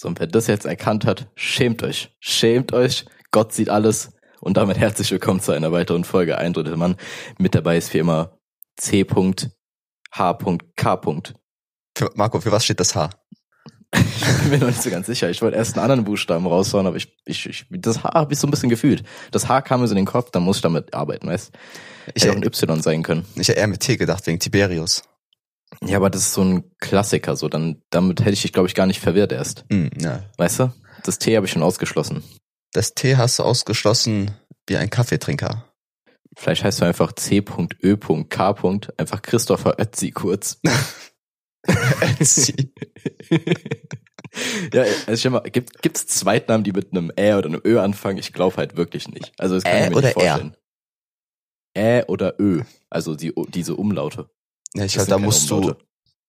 So, und wer das jetzt erkannt hat, schämt euch. Schämt euch. Gott sieht alles. Und damit herzlich willkommen zu einer weiteren Folge Eindrücke Mann. Mit dabei ist wie immer C.H.K. Für, Marco, für was steht das H? ich bin mir noch nicht so ganz sicher. Ich wollte erst einen anderen Buchstaben raushauen, aber ich, ich, ich das H habe ich so ein bisschen gefühlt. Das H kam mir so in den Kopf, dann muss ich damit arbeiten, weißt Ich Hätte auch ein Y sein können. Ich hätte eher mit T gedacht, wegen Tiberius. Ja, aber das ist so ein Klassiker, so dann damit hätte ich dich, glaube ich, gar nicht verwirrt erst. Mm, ja. Weißt du? Das T habe ich schon ausgeschlossen. Das T hast du ausgeschlossen wie ein Kaffeetrinker. Vielleicht heißt du einfach C.Ö.K. Einfach Christopher Ötzi kurz. Ötzi. ja, also ich mal, gibt gibt's Zweitnamen, die mit einem Ä oder einem Ö anfangen? Ich glaube halt wirklich nicht. Also das kann Ä ich mir oder nicht vorstellen. R? Ä oder Ö, also die, diese Umlaute. Ja, ich halt, da musst Umlaute.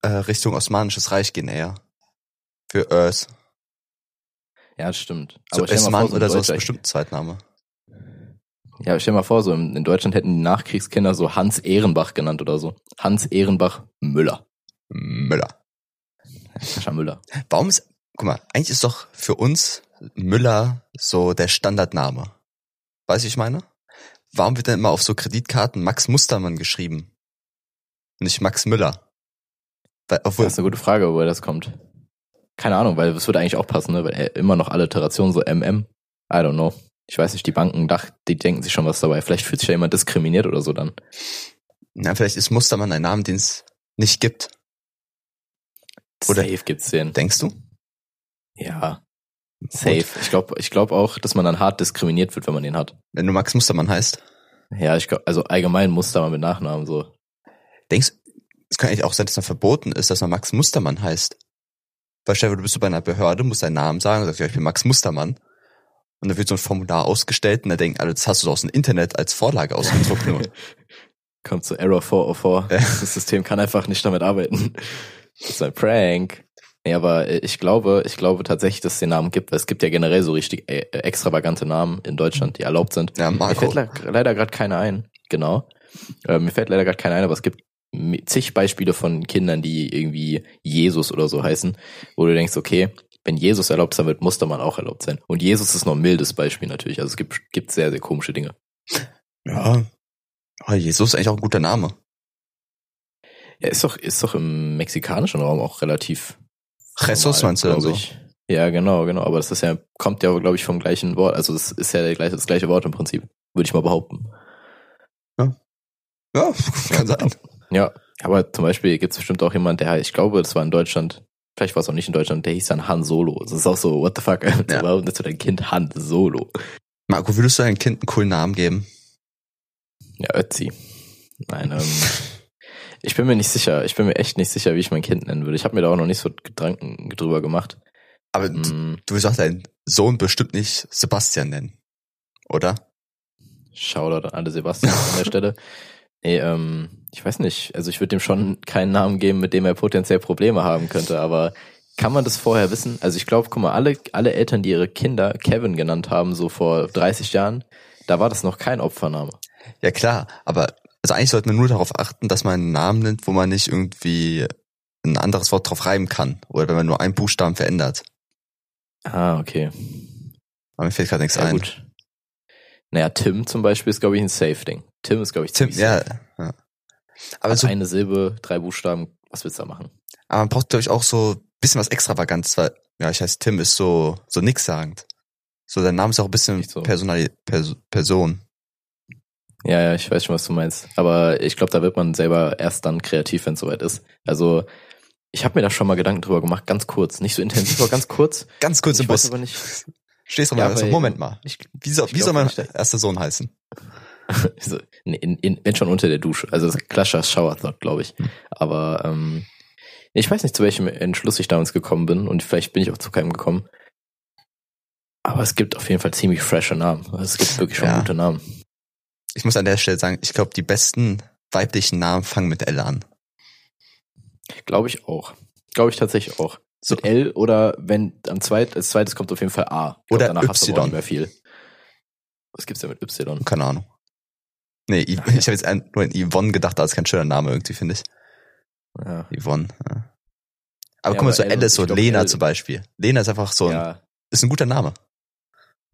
du äh, Richtung Osmanisches Reich gehen eher. Für Earth. Ja, das stimmt. Aber so Osman so oder so ist bestimmt Zweitname. Ja, stell mal vor, so in, Deutschland hätten die Nachkriegskinder so Hans Ehrenbach genannt oder so. Hans Ehrenbach Müller. Müller. Sascha Müller. Warum ist, guck mal, eigentlich ist doch für uns Müller so der Standardname. Weißt du, ich meine? Warum wird denn immer auf so Kreditkarten Max Mustermann geschrieben? Nicht Max Müller? Weil, obwohl, das ist eine gute Frage, woher das kommt. Keine Ahnung, weil das würde eigentlich auch passen, ne? weil immer noch Alliteration so MM. I don't know. Ich weiß nicht, die Banken, die denken sich schon was dabei. Vielleicht fühlt sich ja jemand diskriminiert oder so dann. Na, vielleicht ist Mustermann ein Name, den es nicht gibt. Oder Safe gibt's den. Denkst du? Ja. Safe. Ich glaube ich glaub auch, dass man dann hart diskriminiert wird, wenn man den hat. Wenn du Max Mustermann heißt? Ja, ich glaube, also allgemein Mustermann mit Nachnamen so. Denkst es kann eigentlich auch sein, dass man verboten ist, dass man Max Mustermann heißt. Weil stell dir du bist du bei einer Behörde, musst deinen Namen sagen und sagst, ja, ich bin Max Mustermann. Und dann wird so ein Formular ausgestellt und da denken alle, das hast du so aus dem Internet als Vorlage ausgedruckt. Kommt zu Error 404. Ja. Das System kann einfach nicht damit arbeiten. Das ist ein Prank. Nee, aber ich glaube, ich glaube tatsächlich, dass es den Namen gibt, weil es gibt ja generell so richtig äh, extravagante Namen in Deutschland, die erlaubt sind. Ja, Marco. Mir fällt leider gerade keiner ein. Genau. Äh, mir fällt leider gerade keiner ein, aber es gibt zig Beispiele von Kindern, die irgendwie Jesus oder so heißen, wo du denkst, okay, wenn Jesus erlaubt sein wird, muss da man auch erlaubt sein. Und Jesus ist noch ein mildes Beispiel natürlich. Also es gibt, gibt sehr, sehr komische Dinge. Ja. Aber Jesus ist eigentlich auch ein guter Name. Ja, ist doch, ist doch im mexikanischen Raum auch relativ. Jesus meinst du dann so? Ich. Ja, genau, genau. Aber das ist ja, kommt ja, glaube ich, vom gleichen Wort. Also das ist ja gleiche, das gleiche Wort im Prinzip. Würde ich mal behaupten. Ja. Ja, kann sein. Ja, aber zum Beispiel gibt es bestimmt auch jemand, der, ich glaube, das war in Deutschland, vielleicht war es auch nicht in Deutschland, der hieß dann Han Solo. Das ist auch so, what the fuck? Ja. Warum nennst du dein Kind Han Solo? Marco, würdest du deinem Kind einen coolen Namen geben? Ja, Ötzi. Nein, ähm, ich bin mir nicht sicher. Ich bin mir echt nicht sicher, wie ich mein Kind nennen würde. Ich habe mir da auch noch nicht so Gedanken drüber gemacht. Aber mm. du willst auch deinen Sohn bestimmt nicht Sebastian nennen, oder? Shoutout an alle Sebastian an der Stelle. Nee, ähm, ich weiß nicht. Also ich würde dem schon keinen Namen geben, mit dem er potenziell Probleme haben könnte, aber kann man das vorher wissen? Also ich glaube, guck mal, alle, alle Eltern, die ihre Kinder Kevin genannt haben, so vor 30 Jahren, da war das noch kein Opfername. Ja klar, aber also eigentlich sollte man nur darauf achten, dass man einen Namen nimmt, wo man nicht irgendwie ein anderes Wort drauf reiben kann. Oder wenn man nur einen Buchstaben verändert. Ah, okay. Aber mir fällt gerade nichts ja, ein. Gut. Naja, Tim zum Beispiel ist, glaube ich, ein Safe-Ding. Tim ist, glaube ich, Tim, ja, ja. Aber so, eine Silbe, drei Buchstaben, was willst du da machen? Aber man braucht, glaube ich, auch so ein bisschen was Extravagantes, weil, ja, ich heiße Tim ist so, so nix sagend. So, dein Name ist auch ein bisschen so. Personal, Pers Person. Ja, ja, ich weiß schon, was du meinst. Aber ich glaube, da wird man selber erst dann kreativ, wenn es soweit ist. Also, ich habe mir da schon mal Gedanken drüber gemacht, ganz kurz. Nicht so intensiv, aber ganz kurz. ganz kurz im Bus. aber nicht. Stehst du mal, ja, so, Moment mal. Ich, wie soll, wie soll mein erster Sohn heißen? so, in, in, wenn schon unter der Dusche. Also das klassischer Shower Thought, glaube ich. Hm. Aber ähm, ich weiß nicht, zu welchem Entschluss ich damals gekommen bin und vielleicht bin ich auch zu keinem gekommen. Aber es gibt auf jeden Fall ziemlich frische Namen. Also es gibt wirklich schon ja. gute Namen. Ich muss an der Stelle sagen, ich glaube, die besten weiblichen Namen fangen mit L an. Glaube ich auch. Glaube ich tatsächlich auch. So. Mit L oder wenn am zweit, als zweites kommt auf jeden Fall A. Ich oder glaub, danach Y. Hast mehr viel. Was gibt's denn mit Y? Keine Ahnung. Nee, ich, ich habe jetzt nur an Yvonne gedacht, das ist kein schöner Name irgendwie, finde ich. Ja. Yvonne. Ja. Aber Ja, guck mal, aber so L- ist so Lena L- zum Beispiel. Lena ist einfach so ein, Ja, ist ein guter Name.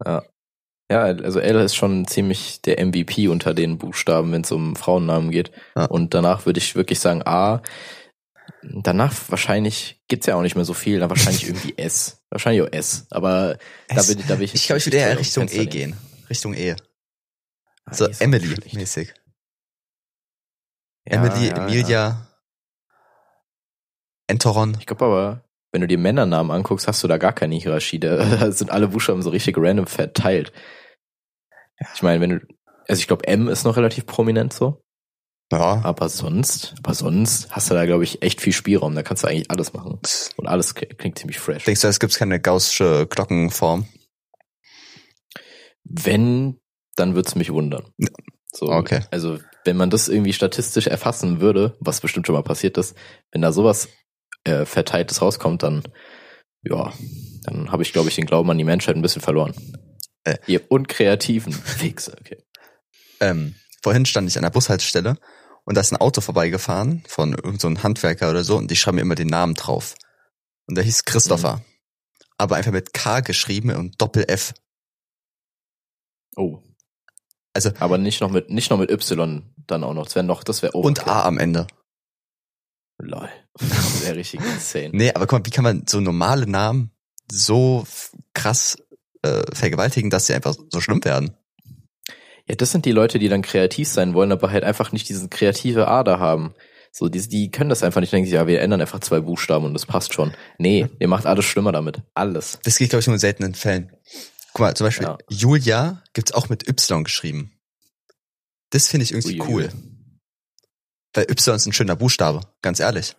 ja. Ja, also L ist schon ziemlich der MVP unter den Buchstaben, wenn es um Frauennamen geht. Ja. Und danach würde ich wirklich sagen A. Danach wahrscheinlich gibt's ja auch nicht mehr so viel, dann wahrscheinlich irgendwie S. Wahrscheinlich auch S. Aber da S. bin ich, da ich. Ich glaube, ich würde eher Richtung E gehen. Richtung E. Ah, So E auch Emily. Ja, Emily, ja, Emilia, Ja. Entoron. Ich glaube aber, wenn du dir Männernamen anguckst, hast du da gar keine Hierarchie. Da da sind alle Buchstaben so richtig random verteilt. Ich meine, wenn du, also ich glaube, M ist noch relativ prominent so. Ja. Aber sonst, aber sonst hast du da, glaube ich, echt viel Spielraum. Da kannst du eigentlich alles machen. Und alles kli- klingt ziemlich fresh. Denkst du, es gibt keine gaussische Glockenform? Wenn, dann wird's mich wundern. Ja. So, Okay. Also, wenn man das irgendwie statistisch erfassen würde, was bestimmt schon mal passiert ist, wenn da sowas äh, Verteiltes rauskommt, dann, ja, dann habe ich, glaube ich, den Glauben an die Menschheit ein bisschen verloren. Äh. Ihr unkreativen Wichser, okay. Ähm, vorhin stand ich an der Bushaltestelle und da ist ein Auto vorbeigefahren von irgendeinem so einem Handwerker oder so und die schreiben mir immer den Namen drauf. Und der hieß Christopher. Aber einfach mit K geschrieben und Doppel F. Oh. Also- aber nicht noch mit, nicht noch mit Y dann auch noch. Das wäre noch, das wäre Und A am Ende. Lol. Das wäre richtig insane. Nee, aber guck mal, wie kann man so normale Namen so krass äh, vergewaltigen, dass sie einfach so schlimm werden? Ja, das sind die Leute, die dann kreativ sein wollen, aber halt einfach nicht diese kreative Ader haben. So, die, die können das einfach nicht. Denken ja, wir ändern einfach zwei Buchstaben und das passt schon. Nee, ihr macht alles schlimmer damit. Alles. Das geht, glaube ich, nur in seltenen Fällen. Guck mal, zum Beispiel Ja. Julia gibt's auch mit Y geschrieben. Das finde ich irgendwie Uiuiui. cool. Weil Y ist ein schöner Buchstabe, ganz ehrlich.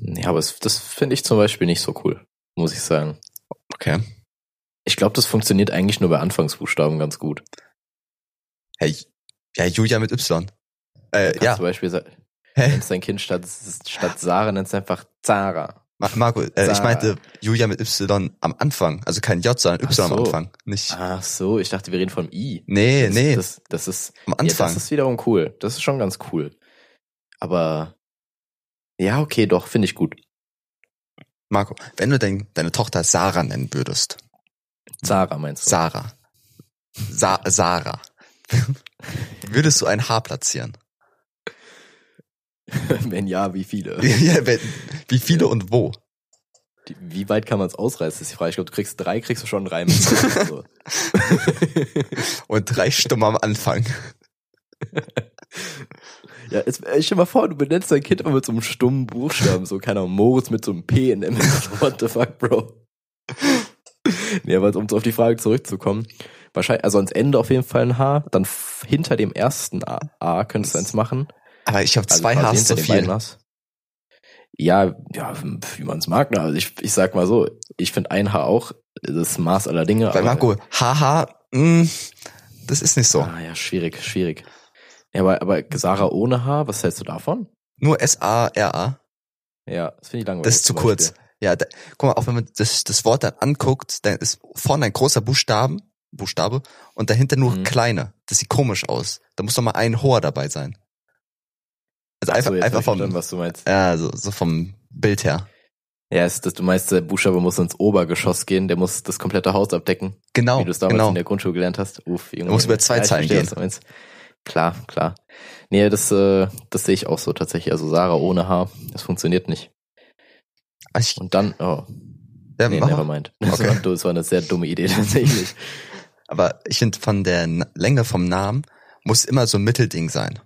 Ja, aber es, das finde ich zum Beispiel nicht so cool, muss ich sagen. Okay. Ich glaube, das funktioniert eigentlich nur bei Anfangsbuchstaben ganz gut. Hey, ja, Julia mit Y. Äh, Kannst ja. Zum Beispiel nennst dein Kind statt, statt Sarah, nennst einfach Zara. Ma- Marco, äh, ich Sarah. meinte Julia mit Y am Anfang. Also kein J, sondern Y am so. Anfang. Nicht. Ach so, ich dachte, wir reden vom I. Nee, das, nee, Das, das ist, am Ja, Anfang. das ist wiederum cool. Das ist schon ganz cool. Aber ja, okay, doch, finde ich gut. Marco, wenn du dein, deine Tochter Sarah nennen würdest. Sarah meinst du? Sarah. Sa Sarah. würdest du ein Haar platzieren? Wenn ja, wie viele? Ja, wenn- Wie viele und wo? Die- Wie weit kann man es ausreißen, ist die Frage. Ich glaube, du kriegst drei, kriegst du schon einen Reim. so. Und drei Stumm am Anfang. Ja, jetzt, äh, stell dir mal vor, du benennst dein Kind immer mit so einem stummen Buchstaben, so, keine Ahnung, Moritz mit so einem P in der Mitte. What the fuck, Bro? nee, aber um so auf die Frage zurückzukommen, wahrscheinlich, also ans Ende auf jeden Fall ein H, dann hinter dem ersten A, A könntest du eins machen. Aber ich habe Also zwei quasi Haars hinter zu viel. Ja, ja, wie man es mag. ne? Also ich, ich sag mal so, ich finde ein Haar auch das Maß aller Dinge. Aber- Marco, haha, mh, das ist nicht so. Ah ja, schwierig, schwierig. Ja, aber, aber Sarah ohne Haar, was hältst du davon? Nur S-A-R-A. Ja, das finde ich langweilig. Das ist zu kurz. Ja, da, guck mal, auch wenn man das, das Wort dann anguckt, dann ist vorne ein großer Buchstaben, Buchstabe und dahinter nur Mhm. kleine. Das sieht komisch aus. Da muss doch mal ein hoher dabei sein. Also Ach einfach, so, einfach vom, was du meinst. ja, so, so vom Bild her. Ja, ist, dass du meinst, der Buchstabe muss ins Obergeschoss gehen, der muss das komplette Haus abdecken, Genau, wie du es damals genau. in der Grundschule gelernt hast. Uff, Junge. Da musst du über zwei Ja, Zeilen gehen. du. Klar, klar. Nee, das, äh, das sehe ich auch so tatsächlich. Also Sarah ohne Haar, das funktioniert nicht. Ich, Und dann, oh, ja, nee, nevermind. Das, Okay. war, das war eine sehr dumme Idee tatsächlich. Aber ich finde, von der Länge vom Namen muss immer so ein Mittelding sein.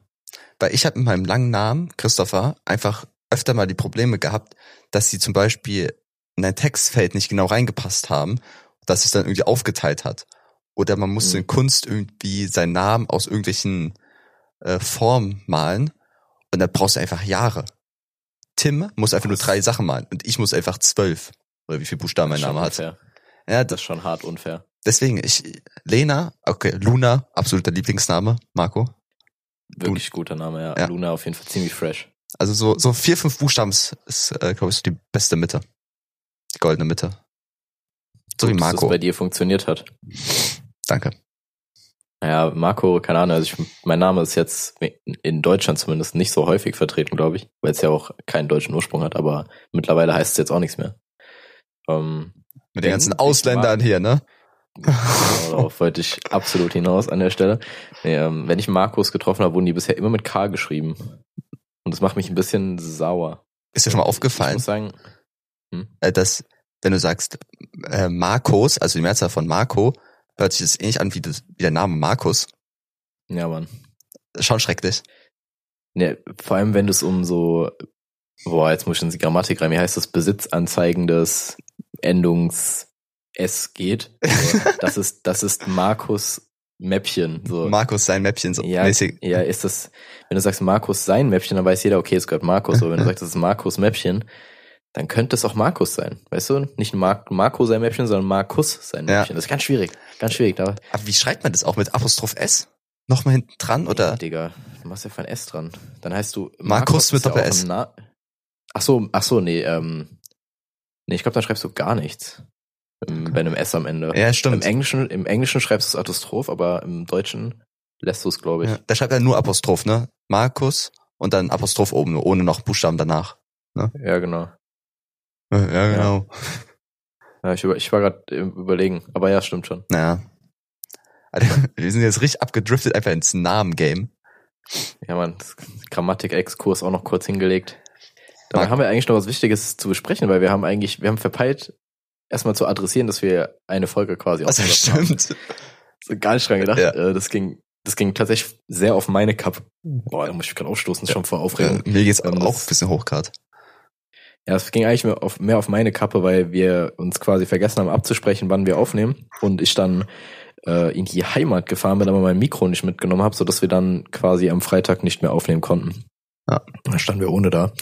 Weil ich habe mit meinem langen Namen, Christopher, einfach öfter mal die Probleme gehabt, dass sie zum Beispiel in ein Textfeld nicht genau reingepasst haben, dass es dann irgendwie aufgeteilt hat. Oder man musste Mhm. in Kunst irgendwie seinen Namen aus irgendwelchen äh, Formen malen und da brauchst du einfach Jahre. Tim muss einfach nur drei Sachen malen und ich muss einfach zwölf. Oder wie viel Buchstaben mein Das Name hat. unfair. Ja, Das ist schon hart unfair. Deswegen, ich, Lena, okay, Luna, absoluter Lieblingsname, Marco. Wirklich guter Name, ja. Ja. Luna auf jeden Fall ziemlich fresh. Also so, so vier, fünf Buchstaben ist, äh, glaube ich, die beste Mitte. Die goldene Mitte. So wie Gut, Dass Marco. das bei dir funktioniert hat. Danke. Naja, Marco, keine Ahnung, also ich, mein Name ist jetzt in Deutschland zumindest nicht so häufig vertreten, glaube ich, weil es ja auch keinen deutschen Ursprung hat, aber mittlerweile heißt es jetzt auch nichts mehr. Ähm, Mit den ganzen Ausländern hier, ne? Genau, darauf wollte ich absolut hinaus an der Stelle. Nee, ähm, wenn ich Markus getroffen habe, wurden die bisher immer mit K geschrieben. Und das macht mich ein bisschen sauer. Ist dir schon mal aufgefallen, ich muss sagen, hm? Äh, dass, wenn du sagst äh, Markus, also die Mehrzahl von Marco, hört sich das ähnlich an wie, das, wie der Name Markus. Ja, Mann. Schon schrecklich. Ne, vor allem, wenn es um so, boah, jetzt muss ich in die Grammatik rein, wie heißt das, besitzanzeigendes Endungs S geht. Also, das ist, das ist Markus Mäppchen. So. Markus sein Mäppchen so ja, mäßig. Ja, ist das, wenn du sagst Markus sein Mäppchen, dann weiß jeder, okay, es gehört Markus. Aber wenn du sagst, das ist Markus Mäppchen, dann könnte es auch Markus sein. Weißt du? Nicht Mar Marco sein Mäppchen, sondern Markus sein Mäppchen. Ja. Das ist ganz schwierig. Ganz schwierig. Aber, Aber wie schreibt man das auch mit Apostroph S? Nochmal hinten dran oder? Ja, Digga, du machst ja von S dran. Dann heißt du Markus, Markus mit Doppel S. Ach so, ach so, nee, ähm, nee, ich glaube, dann schreibst du gar nichts. Im, bei einem S am Ende. Ja, stimmt. Im Englischen, im Englischen schreibst du es Apostroph, aber im Deutschen lässt du es, glaube ich. Ja, da schreibt er nur Apostroph, ne? Markus und dann Apostroph oben, ohne noch Buchstaben danach. Ne? Ja, genau. Ja, genau. Ja, ich, über, ich war gerade überlegen, aber ja, stimmt schon. Naja. Also, wir sind jetzt richtig abgedriftet, einfach ins Namen-Game. Ja, man, Grammatik-Exkurs auch noch kurz hingelegt. Dabei haben wir eigentlich noch was Wichtiges zu besprechen, weil wir haben eigentlich, wir haben verpeilt, erstmal zu adressieren, dass wir eine Folge quasi also stimmt. Haben. Gar nicht dran gedacht. Ja. Äh, das ging, das ging tatsächlich sehr auf meine Cup. Boah, da muss ich gerade aufstoßen, das ist ja. schon vor Aufregung. Ja, mir geht's ähm, auch ein bisschen hochgrad. Ja, es ging eigentlich mehr auf, mehr auf meine Kappe, weil wir uns quasi vergessen haben abzusprechen, wann wir aufnehmen. Und ich dann äh, in die Heimat gefahren bin, aber mein Mikro nicht mitgenommen habe, sodass wir dann quasi am Freitag nicht mehr aufnehmen konnten. Ja. Da standen wir ohne da.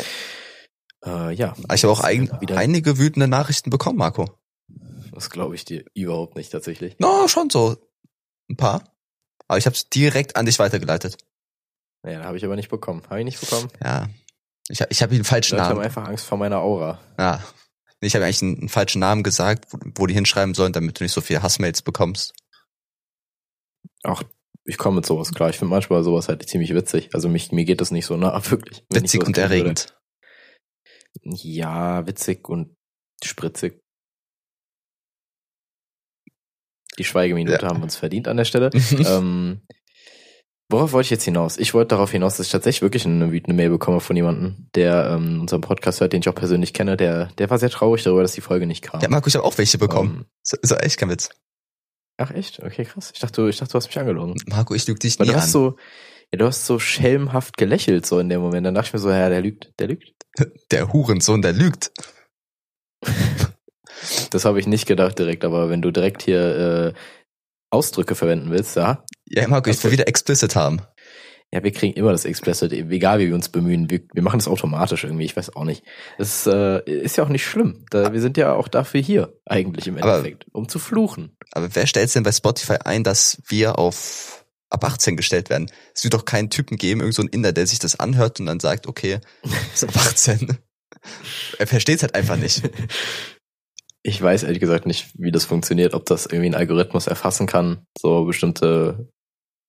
Äh, ja. Ich habe auch ein, einige wütende Nachrichten bekommen, Marco. Das glaube ich dir überhaupt nicht tatsächlich. Na, no, schon so ein paar. Aber ich habe es direkt an dich weitergeleitet. Ja, habe ich aber nicht bekommen. Habe ich nicht bekommen? Ja. Ich, ich habe den falschen Leute Namen. Ich habe einfach Angst vor meiner Aura. Ja. Ich habe eigentlich einen, einen, falschen Namen gesagt, wo, wo, die hinschreiben sollen, damit du nicht so viele Hassmails bekommst. Ach, ich komme mit sowas klar. Ich finde manchmal sowas halt ziemlich witzig. Also mich, mir geht das nicht so nah, wirklich. Witzig und erregend. Würde. Ja, witzig und spritzig. Die Schweigeminute ja. haben wir uns verdient an der Stelle. ähm, worauf wollte ich jetzt hinaus? Ich wollte darauf hinaus, dass ich tatsächlich wirklich eine wütende Mail bekomme von jemandem, der ähm, unseren Podcast hört, den ich auch persönlich kenne. Der, der war sehr traurig darüber, dass die Folge nicht kam. Ja, Marco, ich habe auch welche bekommen. Ähm, so, so echt kein Witz. Ach echt? Okay, krass. Ich dachte, ich dachte, du hast mich angelogen. Marco, ich lüge dich nie du hast So, ja, du hast so schelmhaft gelächelt so in dem Moment. Dann dachte ich mir so, ja, der lügt, der lügt. Der Hurensohn, der lügt. Das habe ich nicht gedacht direkt, aber wenn du direkt hier äh, Ausdrücke verwenden willst, ja. Ja, Marco, ich will wieder explicit haben. Ja, wir kriegen immer das explicit, egal wie wir uns bemühen. Wir, wir machen das automatisch irgendwie, ich weiß auch nicht. Das äh, ist ja auch nicht schlimm. Da, wir sind ja auch dafür hier, eigentlich im Endeffekt, aber, um zu fluchen. Aber wer stellt denn bei Spotify ein, dass wir auf ab 18 gestellt werden? Es wird doch keinen Typen geben, irgend so ein Inder, der sich das anhört und dann sagt, okay, ist ab 18. er versteht es halt einfach nicht. Ich weiß ehrlich gesagt nicht, wie das funktioniert, ob das irgendwie ein Algorithmus erfassen kann, so bestimmte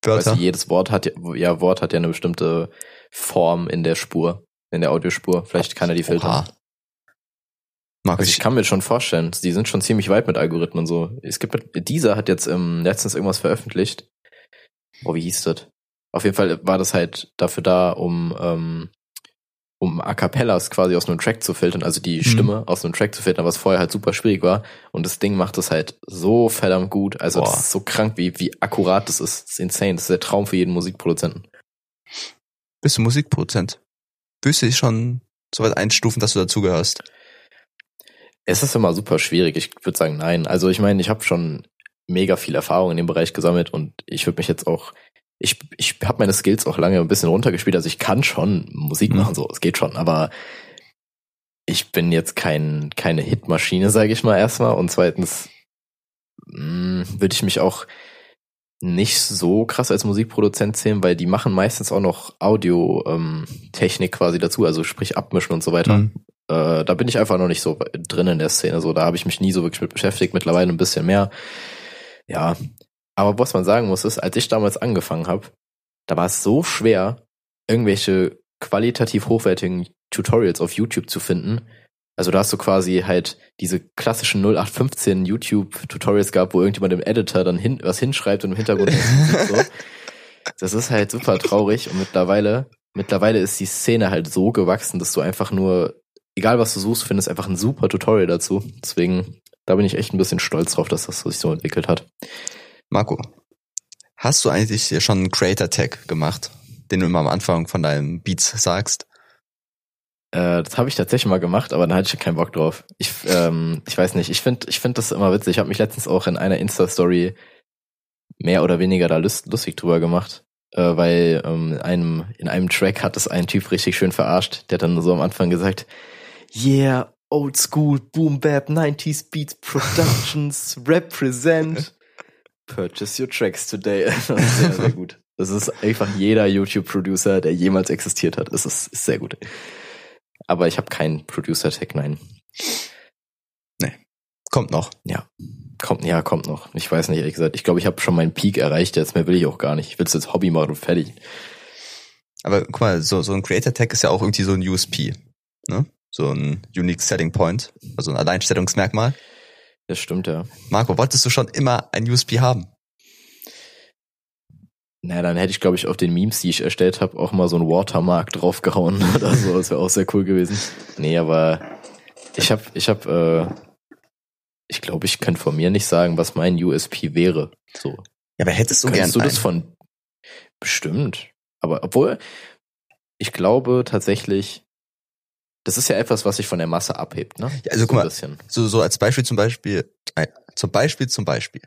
Wörter. Weißt du, jedes Wort hat ja, ja, Wort hat ja eine bestimmte Form in der Spur, in der Audiospur. Vielleicht kann er die filtern. Mag also ich. ich kann mir schon vorstellen, die sind schon ziemlich weit mit Algorithmen und so. Es gibt dieser hat jetzt ähm, letztens irgendwas veröffentlicht. Oh, wie hieß das? Auf jeden Fall war das halt dafür da, um ähm, um A Cappellas quasi aus einem Track zu filtern, also die mhm. Stimme aus einem Track zu filtern, was vorher halt super schwierig war. Und das Ding macht das halt so verdammt gut. Also Boah. das ist so krank, wie, wie akkurat das ist. Das ist insane. Das ist der Traum für jeden Musikproduzenten. Bist du Musikproduzent? Willst du dich schon so weit einstufen, dass du dazugehörst? Es ist immer super schwierig. Ich würde sagen, nein. Also ich meine, ich habe schon mega viel Erfahrung in dem Bereich gesammelt und ich würde mich jetzt auch ich, ich habe meine Skills auch lange ein bisschen runtergespielt. Also ich kann schon Musik machen, mhm. so, es geht schon, aber ich bin jetzt kein, keine Hitmaschine, sage ich mal erstmal. Und zweitens hm, würde ich mich auch nicht so krass als Musikproduzent zählen, weil die machen meistens auch noch Audio-Technik ähm, quasi dazu, also sprich abmischen und so weiter. Mhm. Äh, da bin ich einfach noch nicht so drin in der Szene. So, da habe ich mich nie so wirklich mit beschäftigt. Mittlerweile ein bisschen mehr. Ja, Aber was man sagen muss, ist, als ich damals angefangen habe, da war es so schwer, irgendwelche qualitativ hochwertigen Tutorials auf YouTube zu finden. Also da hast du quasi halt diese klassischen 0815 YouTube-Tutorials gehabt, wo irgendjemand im Editor dann hin, was hinschreibt und im Hintergrund so. Das ist halt super traurig und mittlerweile, mittlerweile ist die Szene halt so gewachsen, dass du einfach nur, egal was du suchst, findest einfach ein super Tutorial dazu. Deswegen, da bin ich echt ein bisschen stolz drauf, dass das sich so entwickelt hat. Marco, hast du eigentlich schon einen Creator Tag gemacht, den du immer am Anfang von deinem Beats sagst? Äh, das habe ich tatsächlich mal gemacht, aber da hatte ich keinen Bock drauf. Ich, ähm, ich weiß nicht, ich finde ich find das immer witzig. Ich habe mich letztens auch in einer Insta-Story mehr oder weniger da lust, lustig drüber gemacht, äh, weil ähm, in, einem, in einem Track hat es ein Typ richtig schön verarscht. Der dann so am Anfang gesagt, yeah, old school, boom bap, 90s Beats Productions, represent, purchase your tracks today. sehr, sehr gut. Das ist einfach jeder YouTube-Producer, der jemals existiert hat. Das ist, ist sehr gut. Aber ich habe keinen Producer-Tag, nein. Nee. Kommt noch. Ja. Kommt, ja, kommt noch. Ich weiß nicht, ehrlich gesagt. Ich glaube, ich habe schon meinen Peak erreicht, jetzt mehr will ich auch gar nicht. Ich will es jetzt Hobby machen und fertig. Aber guck mal, so, so ein Creator Tag ist ja auch irgendwie so ein USP. Ne? So ein Unique Selling Point, also ein Alleinstellungsmerkmal. Das stimmt, ja. Marco, wolltest du schon immer ein USP haben? Naja, dann hätte ich, glaube ich, auf den Memes, die ich erstellt habe, auch mal so ein Watermark draufgehauen oder so. Das wäre auch sehr cool gewesen. Nee, aber ich habe, ich habe, äh, ich glaube, ich könnte von mir nicht sagen, was mein USP wäre. So. Ja, aber hättest du Könntest gern du das von bestimmt. Aber obwohl, ich glaube tatsächlich, das ist ja etwas, was sich von der Masse abhebt, ne? Ja, also so guck mal, ein bisschen. so, so als Beispiel zum Beispiel, äh, zum Beispiel, zum Beispiel.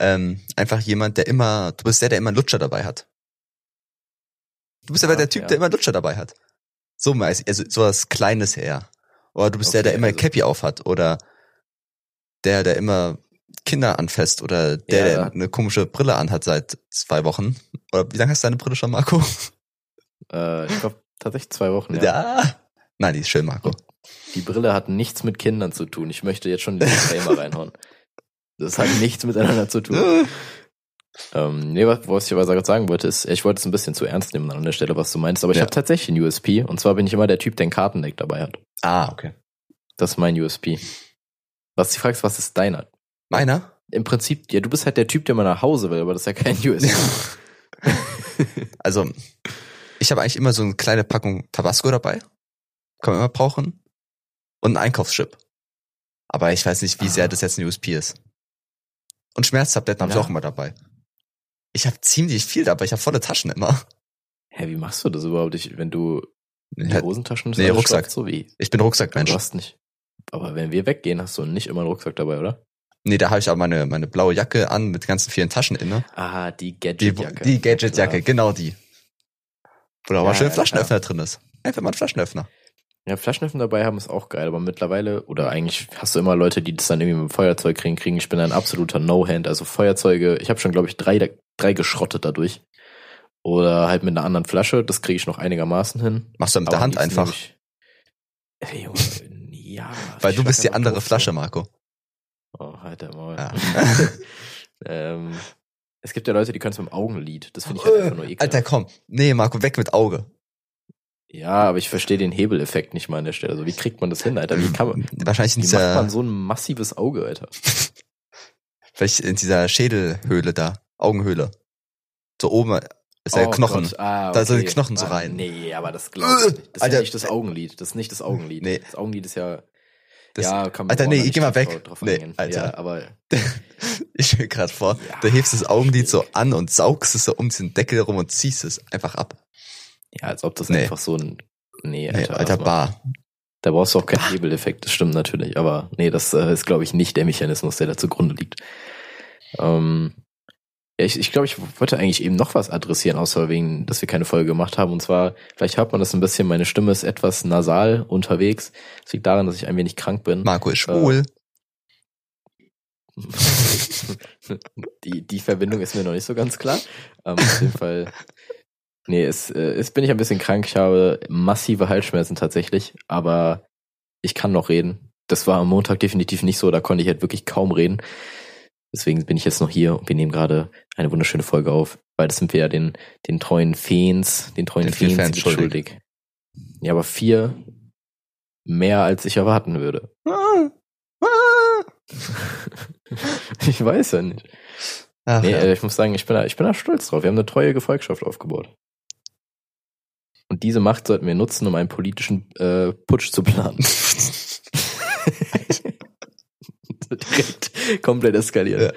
Ähm, einfach jemand, der immer, du bist der, der immer einen Lutscher dabei hat. Du bist aber Ja, der Typ, ja. der immer einen Lutscher dabei hat. So meist, also sowas Kleines her. Oder du bist der, der Okay, immer also- Cappy aufhat. Oder der, der immer Kinder anfasst. Oder der, Ja, der eine komische Brille anhat seit zwei Wochen. Oder wie lange hast du deine Brille schon, Marco? Äh, ich glaube tatsächlich zwei Wochen. Ja. Ja. Nein, die ist schön, Marco. Die Brille hat nichts mit Kindern zu tun. Ich möchte jetzt schon den Disclaimer reinhauen. Das hat nichts miteinander zu tun. Ähm, nee, was, was ich aber gerade sagen wollte, ist, ich wollte es ein bisschen zu ernst nehmen an der Stelle, was du meinst, aber ich Ja. habe tatsächlich ein USP und zwar bin ich immer der Typ, der ein Kartendeck dabei hat. ah, okay. Das ist mein USP. Was du fragst, was ist deiner? Meiner? Im Prinzip, ja, du bist halt der Typ, der mal nach Hause will, aber das ist ja kein USP. Also, ich habe eigentlich immer so eine kleine Packung Tabasco dabei. Kann man immer brauchen. Und ein Einkaufschip. Aber ich weiß nicht, wie sehr Ah. das jetzt ein USP ist. Und Schmerztabletten habe ich auch immer dabei. Ich habe ziemlich viel dabei. Ich habe volle Taschen immer. Hä, wie machst du das überhaupt? Ich, wenn du die Hosentaschen nee, Rucksack. so wie? Ich bin Rucksackmensch. Du hast nicht. Aber wenn wir weggehen, hast du nicht immer einen Rucksack dabei, oder? Nee, da habe ich aber meine, meine blaue Jacke an mit ganzen vielen Taschen inne. Ah, die Die, Gadgetjacke. die Gadgetjacke, genau die. Wo da aber Ja, schön ja, Flaschenöffner drin ist. Einfach mal ein Flaschenöffner. Ja, Flaschenöffner dabei haben ist auch geil, aber mittlerweile, oder eigentlich hast du immer Leute, die das dann irgendwie mit dem Feuerzeug kriegen, kriegen. Ich bin ein absoluter No-Hand. Also Feuerzeuge, ich habe schon, glaube ich, drei, drei geschrottet dadurch. Oder halt mit einer anderen Flasche, das kriege ich noch einigermaßen hin. Machst du mit Aber der Hand einfach. nehm Ich, Ey, Junge, ja. Weil du bist die andere drauf, Flasche. Marco. Oh, halt der Maul. Ja. ähm, es gibt ja Leute, die können es mit dem Augenlid. Das finde ich halt einfach nur ekelhaft. Alter, komm. Nee, Marco, weg mit Auge. Ja, aber ich verstehe den Hebeleffekt nicht mal an der Stelle. Also wie kriegt man das hin, Alter? Wie kann man, Wahrscheinlich in wie macht dieser, man so ein massives Auge, Alter? vielleicht in dieser Schädelhöhle da, Augenhöhle. So oben ist der Oh Knochen. Gott, Ah, Da sind okay. die Knochen so Ah, rein. Nee, aber das glaube ich nicht. Das ist Alter. ja nicht das Augenlid. Das ist nicht das Augenlid. Nee. Das Augenlid ist ja, Das, ja, kann man Alter, nee, nicht geh mal weg. Nee, eingehen. Alter. Ja, aber Ich stell gerade vor, Ja, du hebst das Augenlid so an und saugst es so um diesen Deckel rum und ziehst es einfach ab. Ja, als ob das Nee. einfach so ein, nee, Nee, Alter. Alter, also, bar. Da brauchst du auch keinen Hebeleffekt. Das stimmt natürlich. Aber nee, das äh, ist, glaube ich, nicht der Mechanismus, der da zugrunde liegt. Ähm, ja, ich, ich glaube, ich wollte eigentlich eben noch was adressieren, außer wegen, dass wir keine Folge gemacht haben. Und zwar, vielleicht hört man das ein bisschen, meine Stimme ist etwas nasal unterwegs. Das liegt daran, dass ich ein wenig krank bin. Marco ist schwul. die, die Verbindung ist mir noch nicht so ganz klar. Ähm, auf jeden Fall. Nee, es, äh, es bin ich ein bisschen krank. Ich habe massive Halsschmerzen tatsächlich, aber ich kann noch reden. Das war am Montag definitiv nicht so, da konnte ich halt wirklich kaum reden. Deswegen bin ich jetzt noch hier und wir nehmen gerade eine wunderschöne Folge auf. Weil das sind wir ja den, den treuen Fans, den treuen Den Fans Fans schuldig. schuldig. Ja, aber vier mehr als ich erwarten würde. Ah, ah. ich weiß ja nicht. Ach, Nee, ja. äh, ich muss sagen, ich bin, da, ich bin da stolz drauf. Wir haben eine treue Gefolgschaft aufgebaut. Und diese Macht sollten wir nutzen, um einen politischen äh, Putsch zu planen. Direkt komplett eskaliert.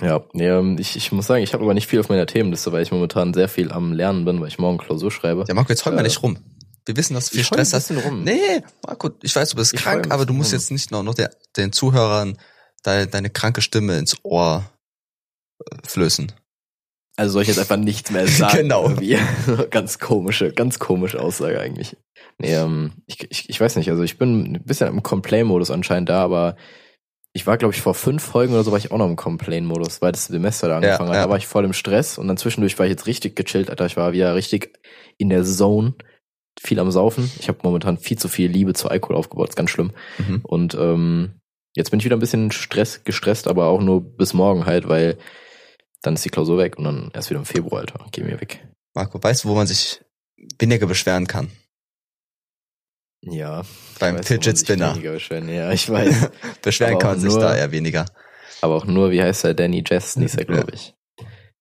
Ja, nee, ähm, ich, ich muss sagen, ich habe aber nicht viel auf meiner Themenliste, weil ich momentan sehr viel am Lernen bin, weil ich morgen Klausur schreibe. ja, Marco, jetzt heul mal Äh, nicht rum. Wir wissen, dass du viel Stress hast. rum. Nee, Marco, ich weiß, du bist Ich krank, aber du musst rum. jetzt nicht noch, noch der, den Zuhörern deine, deine kranke Stimme ins Ohr äh, flößen. Also soll ich jetzt einfach nichts mehr sagen? Genau. Irgendwie. ganz komische, ganz komische Aussage eigentlich. Nee, ähm, ich, ich, ich weiß nicht, also ich bin ein bisschen im Complain-Modus anscheinend da, aber ich war, glaube ich, vor fünf Folgen oder so war ich auch noch im Complain-Modus, weil das Semester da angefangen Ja, hat. ja. Da war ich voll im Stress und dann zwischendurch war ich jetzt richtig gechillt, Alter. Ich war wieder richtig in der Zone, viel am Saufen. Ich habe momentan viel zu viel Liebe zu Alkohol aufgebaut, ist ganz schlimm. Mhm. Und ähm, jetzt bin ich wieder ein bisschen Stress, gestresst, aber auch nur bis morgen halt, weil dann ist die Klausur weg und dann erst wieder im Februar, Alter. Geh mir weg. Marco, weißt du, wo man sich weniger beschweren kann? Ja. Beim weiß, Fidget Spinner. weniger beschweren. Ja, ich weiß. Beschweren Aber kann man sich nur- da eher weniger. aber auch nur, wie heißt er, Danny Jessen ist er, glaube ich.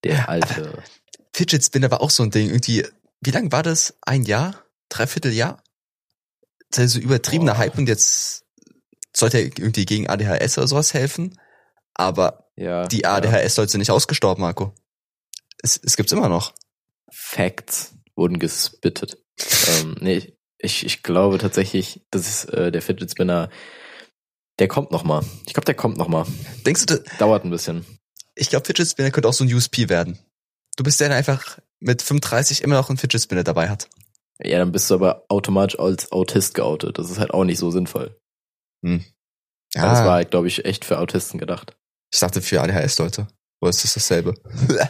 Der alte. Fidget Spinner war auch so ein Ding. Irgendwie, wie lang war das? Ein Jahr? Dreiviertel Jahr? Das ist so übertriebener Boah. Hype und jetzt sollte er irgendwie gegen ADHS oder sowas helfen. Aber Ja. die ja. ADHS-Leute sind nicht ausgestorben, Marco. Es, es gibt's immer noch. Facts wurden gespittet. ähm, nee, ich, ich glaube tatsächlich, das ist äh, der Fidget Spinner, der kommt noch mal. Ich glaube, der kommt noch mal. Denkst du, Dauert ein bisschen. ich glaube, Fidget Spinner könnte auch so ein USP werden. Du bist der, der einfach mit 35 immer noch einen Fidget Spinner dabei hat. Ja, dann bist du aber automatisch als Autist geoutet. Das ist halt auch nicht so sinnvoll. Hm. Ja. Das war halt, glaube ich, echt für Autisten gedacht. Ich dachte für ADHS-Leute. Oder ist das dasselbe?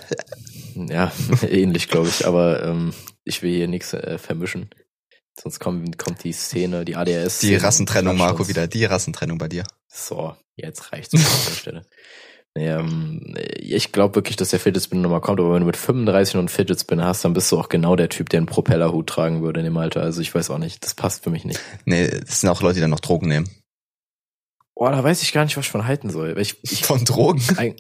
Ja, ähnlich, glaube ich. Aber ähm, ich will hier nichts äh, vermischen. Sonst kommt, kommt die Szene, die ADS. Die Rassentrennung, Marco, wieder. Die Rassentrennung bei dir. So, jetzt reicht's an der Stelle. Nee, ähm, ich glaube wirklich, dass der Fidget Spinner nochmal kommt, aber wenn du mit 35 noch einen Fidget Spinner hast, dann bist du auch genau der Typ, der einen Propellerhut tragen würde in dem Alter. Also ich weiß auch nicht, das passt für mich nicht. Nee, das sind auch Leute, die dann noch Drogen nehmen. Boah, da weiß ich gar nicht, was ich von halten soll. Ich, ich, Von Drogen? Eig-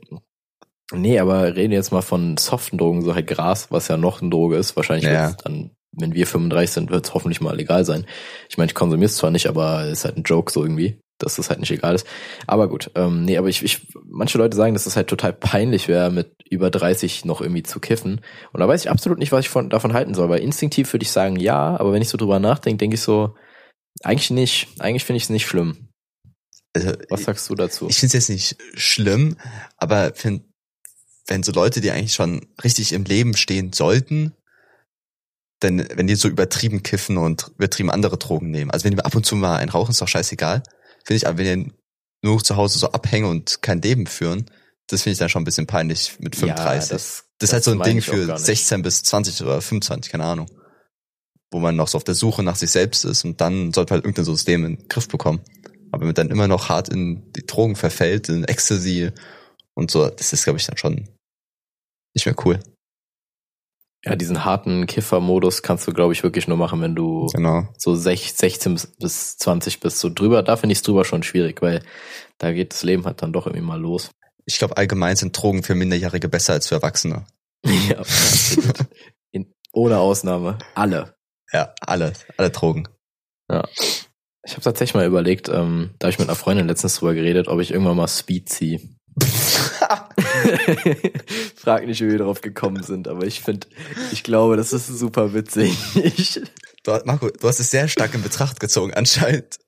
Nee, aber reden jetzt mal von soften Drogen, so halt Gras, was ja noch eine Droge ist. Wahrscheinlich Ja. dann, wenn wir 35 sind, wird es hoffentlich mal legal sein. Ich meine, ich konsumiere es zwar nicht, aber ist halt ein Joke so irgendwie, dass das halt nicht egal ist. Aber gut, ähm, nee, aber ich, ich, manche Leute sagen, dass es halt total peinlich wäre, mit über 30 noch irgendwie zu kiffen. Und da weiß ich absolut nicht, was ich von, davon halten soll, weil instinktiv würde ich sagen, ja, aber wenn ich so drüber nachdenke, denke ich so, eigentlich nicht. Eigentlich finde ich es nicht schlimm. Also, Was sagst du dazu? ich finde es jetzt nicht schlimm, aber wenn, wenn so Leute, die eigentlich schon richtig im Leben stehen sollten, denn wenn die so übertrieben kiffen und übertrieben andere Drogen nehmen, also wenn die ab und zu mal einen rauchen, ist doch scheißegal, finde ich, aber wenn die nur zu Hause so abhängen und kein Leben führen, das finde ich dann schon ein bisschen peinlich mit 35. Ja, das, ist halt so ein Ding für gar nicht. 16 bis 20 oder 25, keine Ahnung. Wo man noch so auf der Suche nach sich selbst ist und dann sollte man halt irgendein System in den Griff bekommen. Aber wenn man dann immer noch hart in die Drogen verfällt, in Ecstasy und so, das ist, glaube ich, dann schon nicht mehr cool. Ja, diesen harten Kiffer-Modus kannst du, glaube ich, wirklich nur machen, wenn du Genau. so sech- 16 bis- bis 20 bist. So drüber, da finde ich es drüber schon schwierig, weil da geht das Leben halt dann doch irgendwie mal los. Ich glaube, allgemein sind Drogen für Minderjährige besser als für Erwachsene. ja, absolut. In, ohne Ausnahme. Alle. Ja, alle, alle Drogen. Ich habe tatsächlich mal überlegt, ähm, da habe ich mit einer Freundin letztens drüber geredet, ob ich irgendwann mal Speed ziehe. Frag nicht, wie wir darauf gekommen sind, aber ich finde, ich glaube, das ist super witzig. Du, Marco, du hast es sehr stark in Betracht gezogen, anscheinend.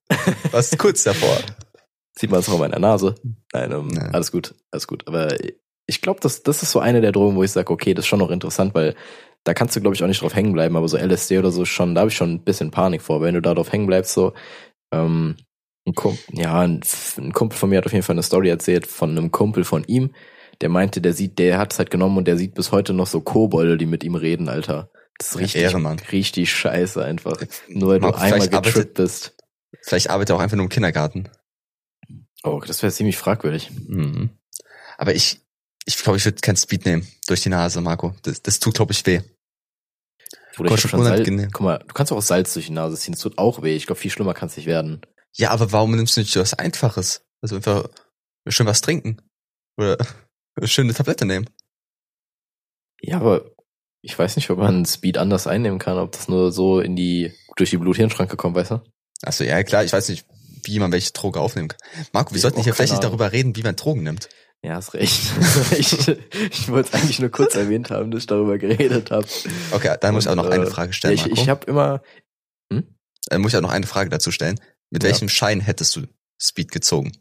Warst kurz davor. Sieht man es auch an meiner Nase? Nein, ähm, Nee. alles gut, alles gut. Aber ich glaube, das, das ist so eine der Drogen, wo ich sage, okay, das ist schon noch interessant, weil da kannst du, glaube ich, auch nicht drauf hängen bleiben, aber so LSD oder so schon, da habe ich schon ein bisschen Panik vor. Wenn du da drauf hängen bleibst, so, ähm, ein Kumpel, ja, ein, ein Kumpel von mir hat auf jeden Fall eine Story erzählt von einem Kumpel von ihm, der meinte, der sieht, der hat es halt genommen und der sieht bis heute noch so Kobolde, die mit ihm reden, Alter. Das ist richtig, Ehrenmann. richtig scheiße einfach. Nur weil du Marco, einmal getrippt arbeitet- bist. Vielleicht arbeitet er auch einfach nur im Kindergarten. Oh, das wäre ziemlich fragwürdig. Mhm. Aber ich, ich glaube, ich würde kein Speed nehmen durch die Nase, Marco. Das, das tut, glaube ich, weh. Oder hab schon Salz, guck mal, du kannst auch Salz durch die Nase ziehen, das tut auch weh. Ich glaube, viel schlimmer kann es nicht werden. Ja, aber warum nimmst du nicht was Einfaches? Also einfach schön was trinken. Oder eine schöne Tablette nehmen. Ja, aber ich weiß nicht, ob man Speed anders einnehmen kann, ob das nur so in die, durch die Blut-Hirn-Schranke kommt, weißt du? Achso, ja, klar, ich weiß nicht, wie man welche Droge aufnehmen kann. Marco, wir Ich sollten hier vielleicht nicht darüber reden, wie man Drogen nimmt. Ja, hast recht. ich ich wollte es eigentlich nur kurz erwähnt haben, dass ich darüber geredet habe. Okay, dann muss ich auch noch eine Frage stellen, ich, Marco. ich habe immer, Dann muss ich auch noch eine Frage dazu stellen. Mit Ja. welchem Schein hättest du Speed gezogen?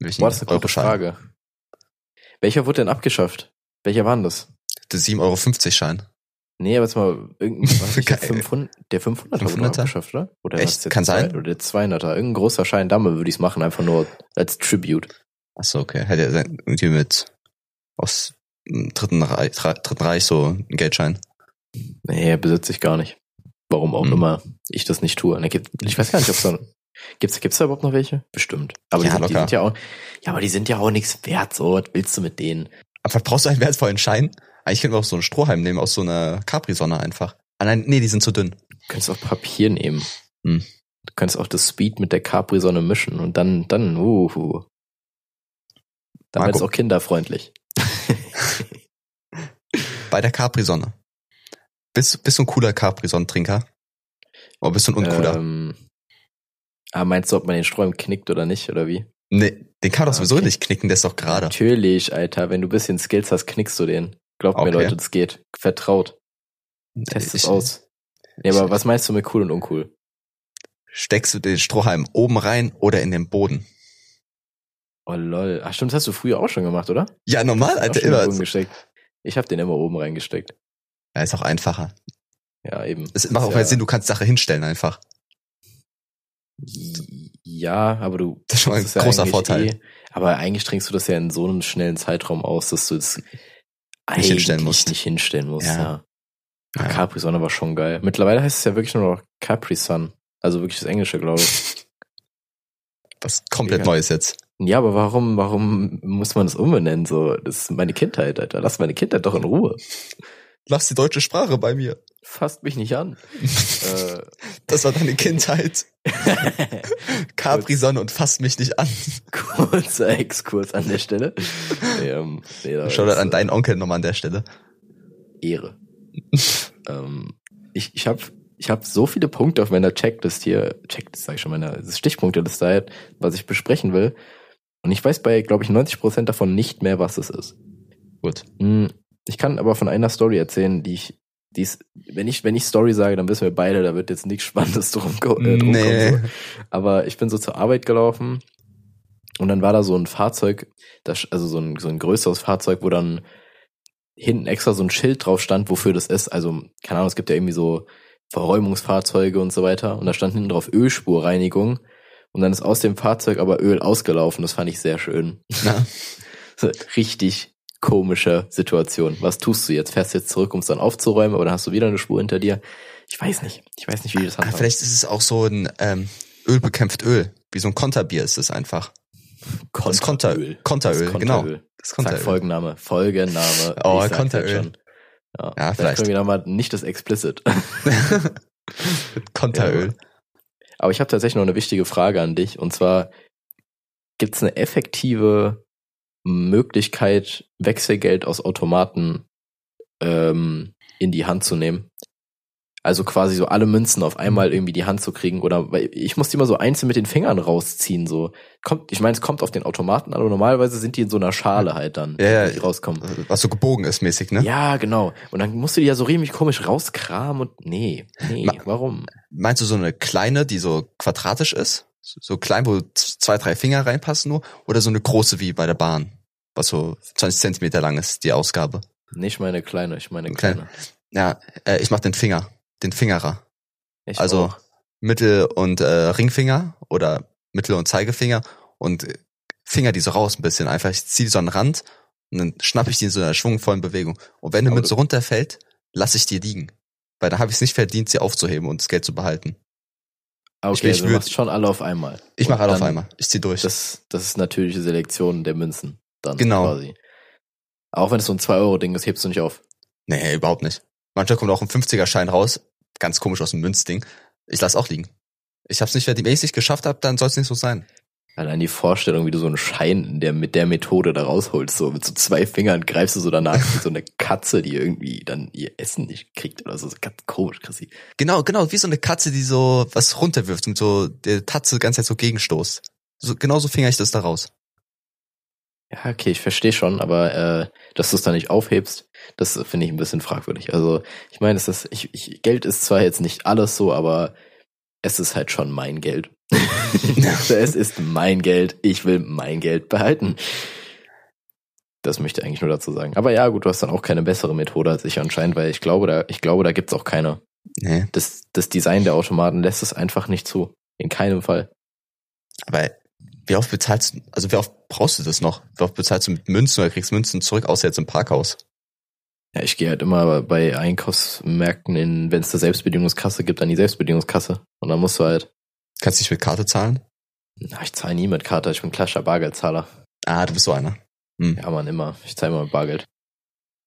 Mit welchem boah, das ist eine gute? Frage. Welcher wurde denn abgeschafft? Welcher war denn das? Der 7,50 Euro Schein. Nee, aber jetzt mal irgendein, der Geil. 500, der 500er wurde 500er? abgeschafft, oder? Oder Echt? Kann sein. Oder der 200er, irgendein großer Schein, damit würde ich es machen, einfach nur als Tribute. Achso, okay. Hätte er sein- irgendwie mit aus dem dritten Reich, dritten Reich so einen Geldschein. Nee, besitze ich gar nicht. Warum auch Hm. immer ich das nicht tue. Gibt, ich weiß gar nicht, ob es da, gibt's, gibt's da überhaupt noch welche? Bestimmt. Aber die, Ja, sind, die sind ja auch, ja, aber die sind ja auch nichts wert, so, was willst du mit denen? Aber brauchst du einen wertvollen Schein? Eigentlich könnten wir auch so einen Strohhalm nehmen aus so einer Capri-Sonne einfach. Ah nein, nee, die sind zu dünn. Du könntest auch Papier nehmen. Hm. Du könntest auch das Speed mit der Capri-Sonne mischen und dann, dann, uhu. Dann Marco. wird's auch kinderfreundlich. Bei der Capri-Sonne. Bist, bist du ein cooler Capri-Sonnentrinker? Oder bist du ein uncooler? Ähm, ah, meinst du, ob man den Strom knickt oder nicht, oder wie? nee, den kann doch ah, sowieso okay. nicht knicken, der ist doch gerade. Natürlich, Alter. Wenn du ein bisschen Skills hast, knickst du den. Glaubt mir, Okay. Leute, das geht. Vertraut. Test es aus. Nee, aber was meinst du mit cool und uncool? Steckst du den Strohhalm oben rein oder in den Boden? Oh lol. Ach stimmt, das hast du früher auch schon gemacht, oder? Ja, normal, Alter, immer. Ich habe den immer oben reingesteckt. Ja, ist auch einfacher. Ja, eben. Es macht auch ja, mehr Sinn, du kannst Sache hinstellen einfach. Ja, aber du. Das ist schon ein ja großer eigentlich Vorteil. Eh, aber eigentlich trinkst du das ja in so einem schnellen Zeitraum aus, dass du es Nicht hinstellen eigentlich musst. Nicht hinstellen musst, Ja. ja. Ja. Capri Sonne war schon geil. Mittlerweile heißt es ja wirklich nur noch Capri Sun. Also wirklich das Englische, glaube ich. Was komplett Ja. Neues jetzt. Ja, aber warum, warum muss man das umbenennen? So, das ist meine Kindheit, Alter. Lass meine Kindheit doch in Ruhe. Lass die deutsche Sprache bei mir. Fasst mich nicht an. äh, Das war deine Kindheit. Capri-Sonne und fasst mich nicht an. kurzer Exkurs an der Stelle. Nee, ähm, nee, da Schau ist, an äh, deinen Onkel nochmal an der Stelle. Ehre. ähm, ich ich habe ich hab so viele Punkte auf meiner Checklist hier, Checklist sag ich schon, meiner Stichpunkteliste was ich besprechen will. Und ich weiß bei, glaube ich, 90% davon nicht mehr, was es ist. Gut. Hm, Ich kann aber von einer Story erzählen, die ich, die ist, wenn ich, wenn ich Story sage, dann wissen wir beide, da wird jetzt nichts Spannendes drum, äh, drum Nee. kommen. So. Aber ich bin so zur Arbeit gelaufen und dann war da so ein Fahrzeug, das, also so ein, so ein größeres Fahrzeug, wo dann hinten extra so ein Schild drauf stand, wofür das ist. Also, keine Ahnung, es gibt ja irgendwie so Verräumungsfahrzeuge und so weiter. Und da stand hinten drauf Ölspurreinigung. Und dann ist aus dem Fahrzeug aber Öl ausgelaufen. Das fand ich sehr schön. Richtig komische Situation. Was tust du jetzt? Fährst du jetzt zurück, um es dann aufzuräumen, aber dann hast du wieder eine Spur hinter dir? Ich weiß nicht. Ich weiß nicht, wie die das ah, handhaben. vielleicht ist es auch so ein ähm, Öl bekämpft Öl. Wie so ein Konterbier ist es einfach. Das Konter, Konteröl, Das genau. Konteröl. Das Zack, Konteröl. Folgenname. Folgenname. Oh, Ich Konteröl. Ja, Ja, vielleicht. vielleicht. können wir da mal nicht das Explicit. Konteröl. Aber ich habe tatsächlich noch eine wichtige Frage an dich. Und zwar, gibt es eine effektive Möglichkeit, Wechselgeld aus Automaten ähm, in die Hand zu nehmen? Also quasi so alle Münzen auf einmal Mhm. irgendwie die Hand zu kriegen oder weil ich muss die immer so einzeln mit den Fingern rausziehen so kommt ich meine es kommt auf den Automaten an aber normalerweise sind die in so einer Schale halt dann Ja, ja. die rauskommen Was so gebogen ist mäßig, ne? ja genau und dann musst du die ja so richtig komisch rauskramen und nee nee Ma- warum Meinst du so eine kleine, die so quadratisch ist? So klein, wo zwei, drei Finger reinpassen nur? Oder so eine große wie bei der Bahn? Was so 20 Zentimeter lang ist, die Ausgabe. nicht meine kleine ich meine Kleine. kleine Ja, äh, ich mach den Finger. Den Fingerer. ich Also auch. Mittel- und äh, Ringfinger oder Mittel- und Zeigefinger und Finger die so raus ein bisschen. Einfach, ich ziehe so an den Rand und dann schnapp ich die in so einer schwungvollen Bewegung. Und wenn eine Münze runterfällt, lass ich die liegen. Weil dann habe ich es nicht verdient, sie aufzuheben und das Geld zu behalten. Ich Okay, will- also ich du würd- machst schon alle auf einmal. Ich mache alle auf einmal. Ich zieh durch. Das, das ist natürliche Selektion der Münzen. Dann Genau. quasi. Auch wenn es so ein 2-Euro-Ding ist, hebst du nicht auf. nee, überhaupt nicht. Manchmal kommt auch ein 50er-Schein raus. Ganz komisch aus dem Münzding. Ich lass auch liegen. Ich hab's nicht, wenn ich es nicht geschafft habe, dann soll's nicht so sein. Allein die Vorstellung, wie du so einen Schein in der, mit der Methode da rausholst, so mit so zwei Fingern greifst du so danach wie so eine Katze, die irgendwie dann ihr Essen nicht kriegt oder so. so ganz komisch, Chrissy. Genau, genau, wie so eine Katze, die so was runterwirft und so der Tatze die ganze Zeit so gegenstoßt. So, genauso finger ich das da raus. Ja, okay, ich verstehe schon, aber äh, dass du es dann nicht aufhebst, das finde ich ein bisschen fragwürdig. Also ich meine, es ist, ich, ich, Geld ist zwar jetzt nicht alles so, aber es ist halt schon mein Geld. es ist mein Geld. Ich will mein Geld behalten. Das möchte ich eigentlich nur dazu sagen. Aber ja, gut, du hast dann auch keine bessere Methode als ich anscheinend, weil ich glaube, da, ich glaube, da gibt's auch keine. Nee. Das, das Design der Automaten lässt es einfach nicht zu. In keinem Fall. Aber wie oft bezahlst du, also wie oft brauchst du das noch? Wie oft bezahlst du mit Münzen oder kriegst Münzen zurück, außer jetzt im Parkhaus? Ja, ich gehe halt immer bei Einkaufsmärkten in, wenn es eine Selbstbedienungskasse gibt, an die Selbstbedienungskasse. Und dann musst du halt, Kannst du nicht mit Karte zahlen? na, ich zahle nie mit Karte, ich bin klassischer Bargeldzahler. Ah, du bist so einer. Hm. Ja, man, immer. Ich zahle immer mit Bargeld.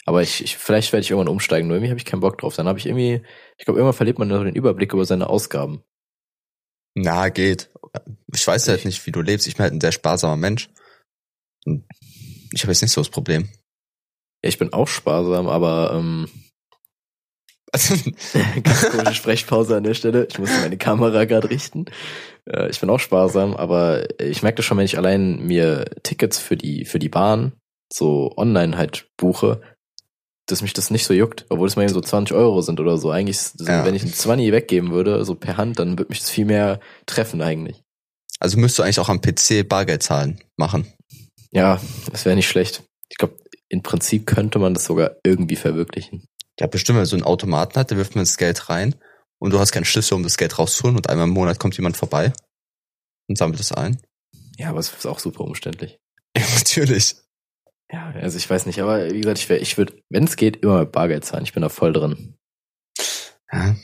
Aber ich, ich vielleicht werde ich irgendwann umsteigen, nur irgendwie habe ich keinen Bock drauf. Dann habe ich irgendwie, ich glaube, irgendwann verliert man so den Überblick über seine Ausgaben. Na, geht. Ich weiß halt nicht, wie du lebst. Ich bin halt ein sehr sparsamer Mensch. Ich habe jetzt nicht so das Problem. Ich bin auch sparsam, aber ähm, ganz komische Sprechpause an der Stelle. Ich muss meine Kamera gerade richten. Äh, ich bin auch sparsam, aber ich merke das schon, wenn ich allein mir Tickets für die für die Bahn so online halt buche, dass mich das nicht so juckt, obwohl es mal eben so 20 Euro sind oder so. Eigentlich, so, Ja. wenn ich ein 20 weggeben würde, so per Hand, dann würde mich das viel mehr treffen eigentlich. Also müsstest du eigentlich auch am PC Bargeld zahlen machen. Ja, das wäre nicht schlecht. Ich glaube, im Prinzip könnte man das sogar irgendwie verwirklichen. Ja, bestimmt, wenn man so einen Automaten hat, da wirft man das Geld rein und du hast keinen Schlüssel, um das Geld rauszuholen und einmal im Monat kommt jemand vorbei und sammelt es ein. Ja, aber es ist auch super umständlich. Ja, natürlich. Ja, also ich weiß nicht, aber wie gesagt, ich, wär- ich würde, wenn es geht, immer mit Bargeld zahlen. Ich bin da voll drin. Ja.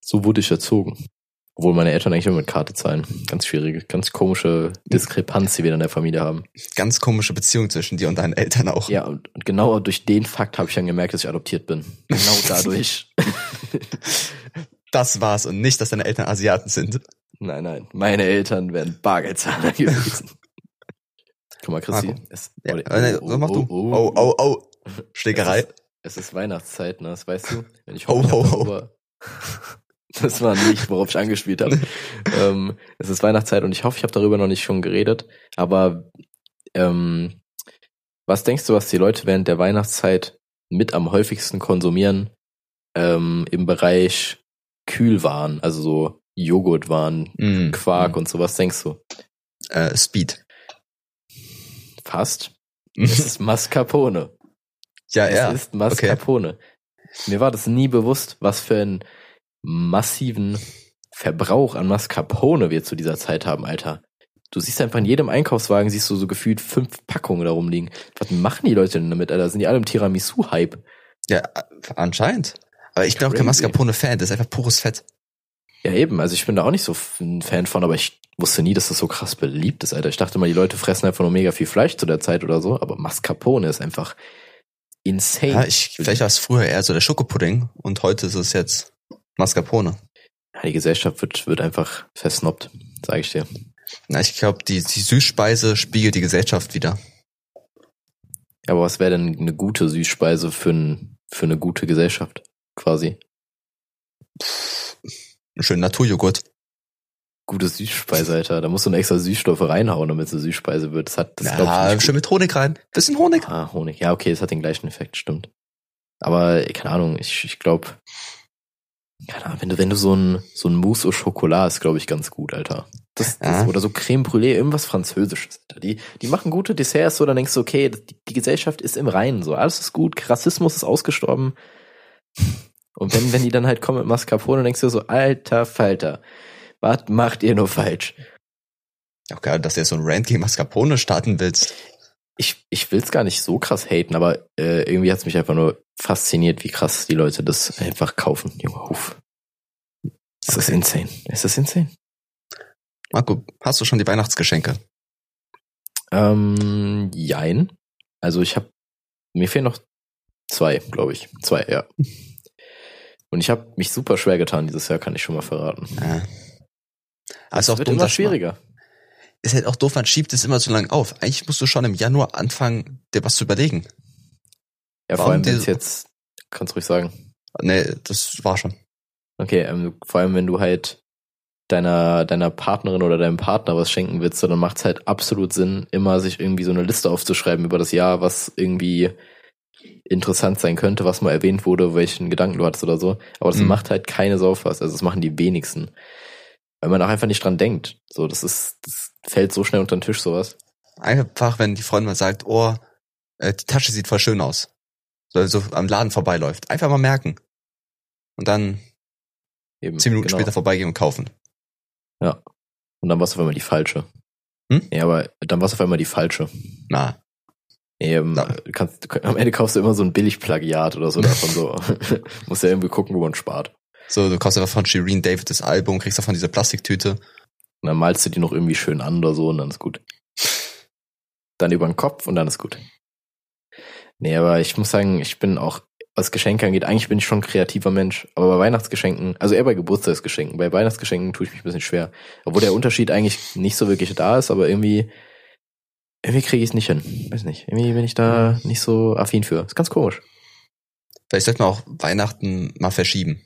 So wurde ich erzogen. Obwohl meine Eltern eigentlich immer mit Karte zahlen. Ganz schwierige, ganz komische Diskrepanz, die wir in der Familie haben. Ganz komische Beziehung zwischen dir und deinen Eltern auch. Ja, und, genau durch den Fakt habe ich dann gemerkt, dass ich adoptiert bin. Genau dadurch. Das war's und nicht, dass deine Eltern Asiaten sind. nein, nein, meine Eltern wären Bargeldzahler gewesen. Guck mal, Christi. Es, Ja, oh, nee, so mach du. Oh, oh, oh. Schlägerei. Es ist, es ist Weihnachtszeit, ne? Das weißt du? Wenn ich Ho, ho, ho. Das war nicht, worauf ich angespielt habe. ähm, es ist Weihnachtszeit und ich hoffe, ich habe darüber noch nicht schon geredet. Aber ähm, was denkst du, was die Leute während der Weihnachtszeit mit am häufigsten konsumieren ähm, im Bereich Kühlwaren, also so Joghurtwaren, Mm, Quark mm. und sowas, denkst du? Äh, Speed. Fast. Es ist Mascarpone. ja, Es ja. ist Mascarpone. Mir war das nie bewusst, was für einen massiven Verbrauch an Mascarpone wir zu dieser Zeit haben, Alter. Du siehst einfach in jedem Einkaufswagen, siehst du so gefühlt fünf Packungen da rumliegen. Was machen die Leute denn damit, Alter? Sind die alle im Tiramisu-Hype? Ja, anscheinend. Aber ich bin auch kein. Mascarpone-Fan, das ist einfach pures Fett. Ja, eben. Also ich bin da auch nicht so ein Fan von, aber ich wusste nie, dass das so krass beliebt ist, Alter. Ich dachte mal, die Leute fressen einfach nur mega viel Fleisch zu der Zeit oder so, aber Mascarpone ist einfach insane. Ja, ich, vielleicht war es früher eher so der Schokopudding und heute ist es jetzt Mascarpone. Die Gesellschaft wird, wird einfach versnobbt, sage ich dir. Na, ich glaube, die, die Süßspeise spiegelt die Gesellschaft wieder. Aber was wäre denn eine gute Süßspeise für, ein, für eine gute Gesellschaft, quasi? Ein schöner Naturjoghurt. Gute Süßspeise, Alter. Da musst du eine extra Süßstoffe reinhauen, damit es eine Süßspeise wird. Das hat, das Ja, schön mit Honig rein. Bisschen Honig. Ah, Honig. Ja, okay, es hat den gleichen Effekt, stimmt. Aber, keine Ahnung, ich, ich glaube, Ahnung, wenn du, wenn du so ein, so ein Mousse au Chocolat ist, glaube ich, ganz gut, Alter. Das, das, Ja. Oder so Creme Brûlée, irgendwas Französisches. Alter. Die, die machen gute Desserts, so, dann denkst du, okay, die, die Gesellschaft ist im Reinen, so, alles ist gut, Rassismus ist ausgestorben. Und wenn, wenn die dann halt kommen mit Mascarpone, denkst du so, alter Falter, was macht ihr nur falsch? Auch geil, dass du jetzt so ein Rant gegen Mascarpone starten willst. Ich, ich will's gar nicht so krass haten, aber äh, irgendwie hat's mich einfach nur fasziniert, wie krass die Leute das einfach kaufen. Junge, Huf. Es ist insane. Es ist insane. Marco, hast du schon die Weihnachtsgeschenke? Ähm, jein. Also ich habe, mir fehlen noch zwei, glaube ich. Zwei, ja. Und ich habe mich super schwer getan dieses Jahr, kann ich schon mal verraten. Ja. Aber es wird immer schwieriger. Ist halt auch doof, man schiebt es immer so lang auf. Eigentlich musst du schon im Januar anfangen, dir was zu überlegen. Ja, vor allem, wenn es jetzt, kannst du ruhig sagen. Nee, das war schon. Okay, ähm, vor allem, wenn du halt deiner, deiner Partnerin oder deinem Partner was schenken willst, dann macht es halt absolut Sinn, immer sich irgendwie so eine Liste aufzuschreiben über das Jahr, was irgendwie interessant sein könnte, was mal erwähnt wurde, welchen Gedanken du hattest oder so. Aber das mhm. macht halt keine Sau was. Also das machen die wenigsten. Weil man auch einfach nicht dran denkt. So, das ist, das fällt so schnell unter den Tisch, sowas. Einfach, wenn die Freundin mal sagt, oh, äh, die Tasche sieht voll schön aus. So, also am Laden vorbeiläuft. Einfach mal merken. Und dann Eben, zehn Minuten genau. später vorbeigehen und kaufen. Ja. Und dann war es auf einmal die falsche. Hm? Ja, aber dann war es auf einmal die falsche. Na. Eben, Na. Kannst, am Ende kaufst du immer so ein Billig-Plagiat oder so davon so. Musst ja irgendwie gucken, wo man spart. So, du kaufst einfach von Shireen David das Album, kriegst davon diese Plastiktüte. Und dann malst du die noch irgendwie schön an oder so und dann ist gut. Dann über den Kopf und dann ist gut. Nee, aber ich muss sagen, ich bin auch was Geschenke angeht, eigentlich bin ich schon ein kreativer Mensch. Aber bei Weihnachtsgeschenken, also eher bei Geburtstagsgeschenken, bei Weihnachtsgeschenken tue ich mich ein bisschen schwer. Obwohl der Unterschied eigentlich nicht so wirklich da ist, aber irgendwie, irgendwie kriege ich es nicht hin. Weiß nicht. Irgendwie bin ich da nicht so affin für. Ist ganz komisch. Vielleicht sollte man auch Weihnachten mal verschieben.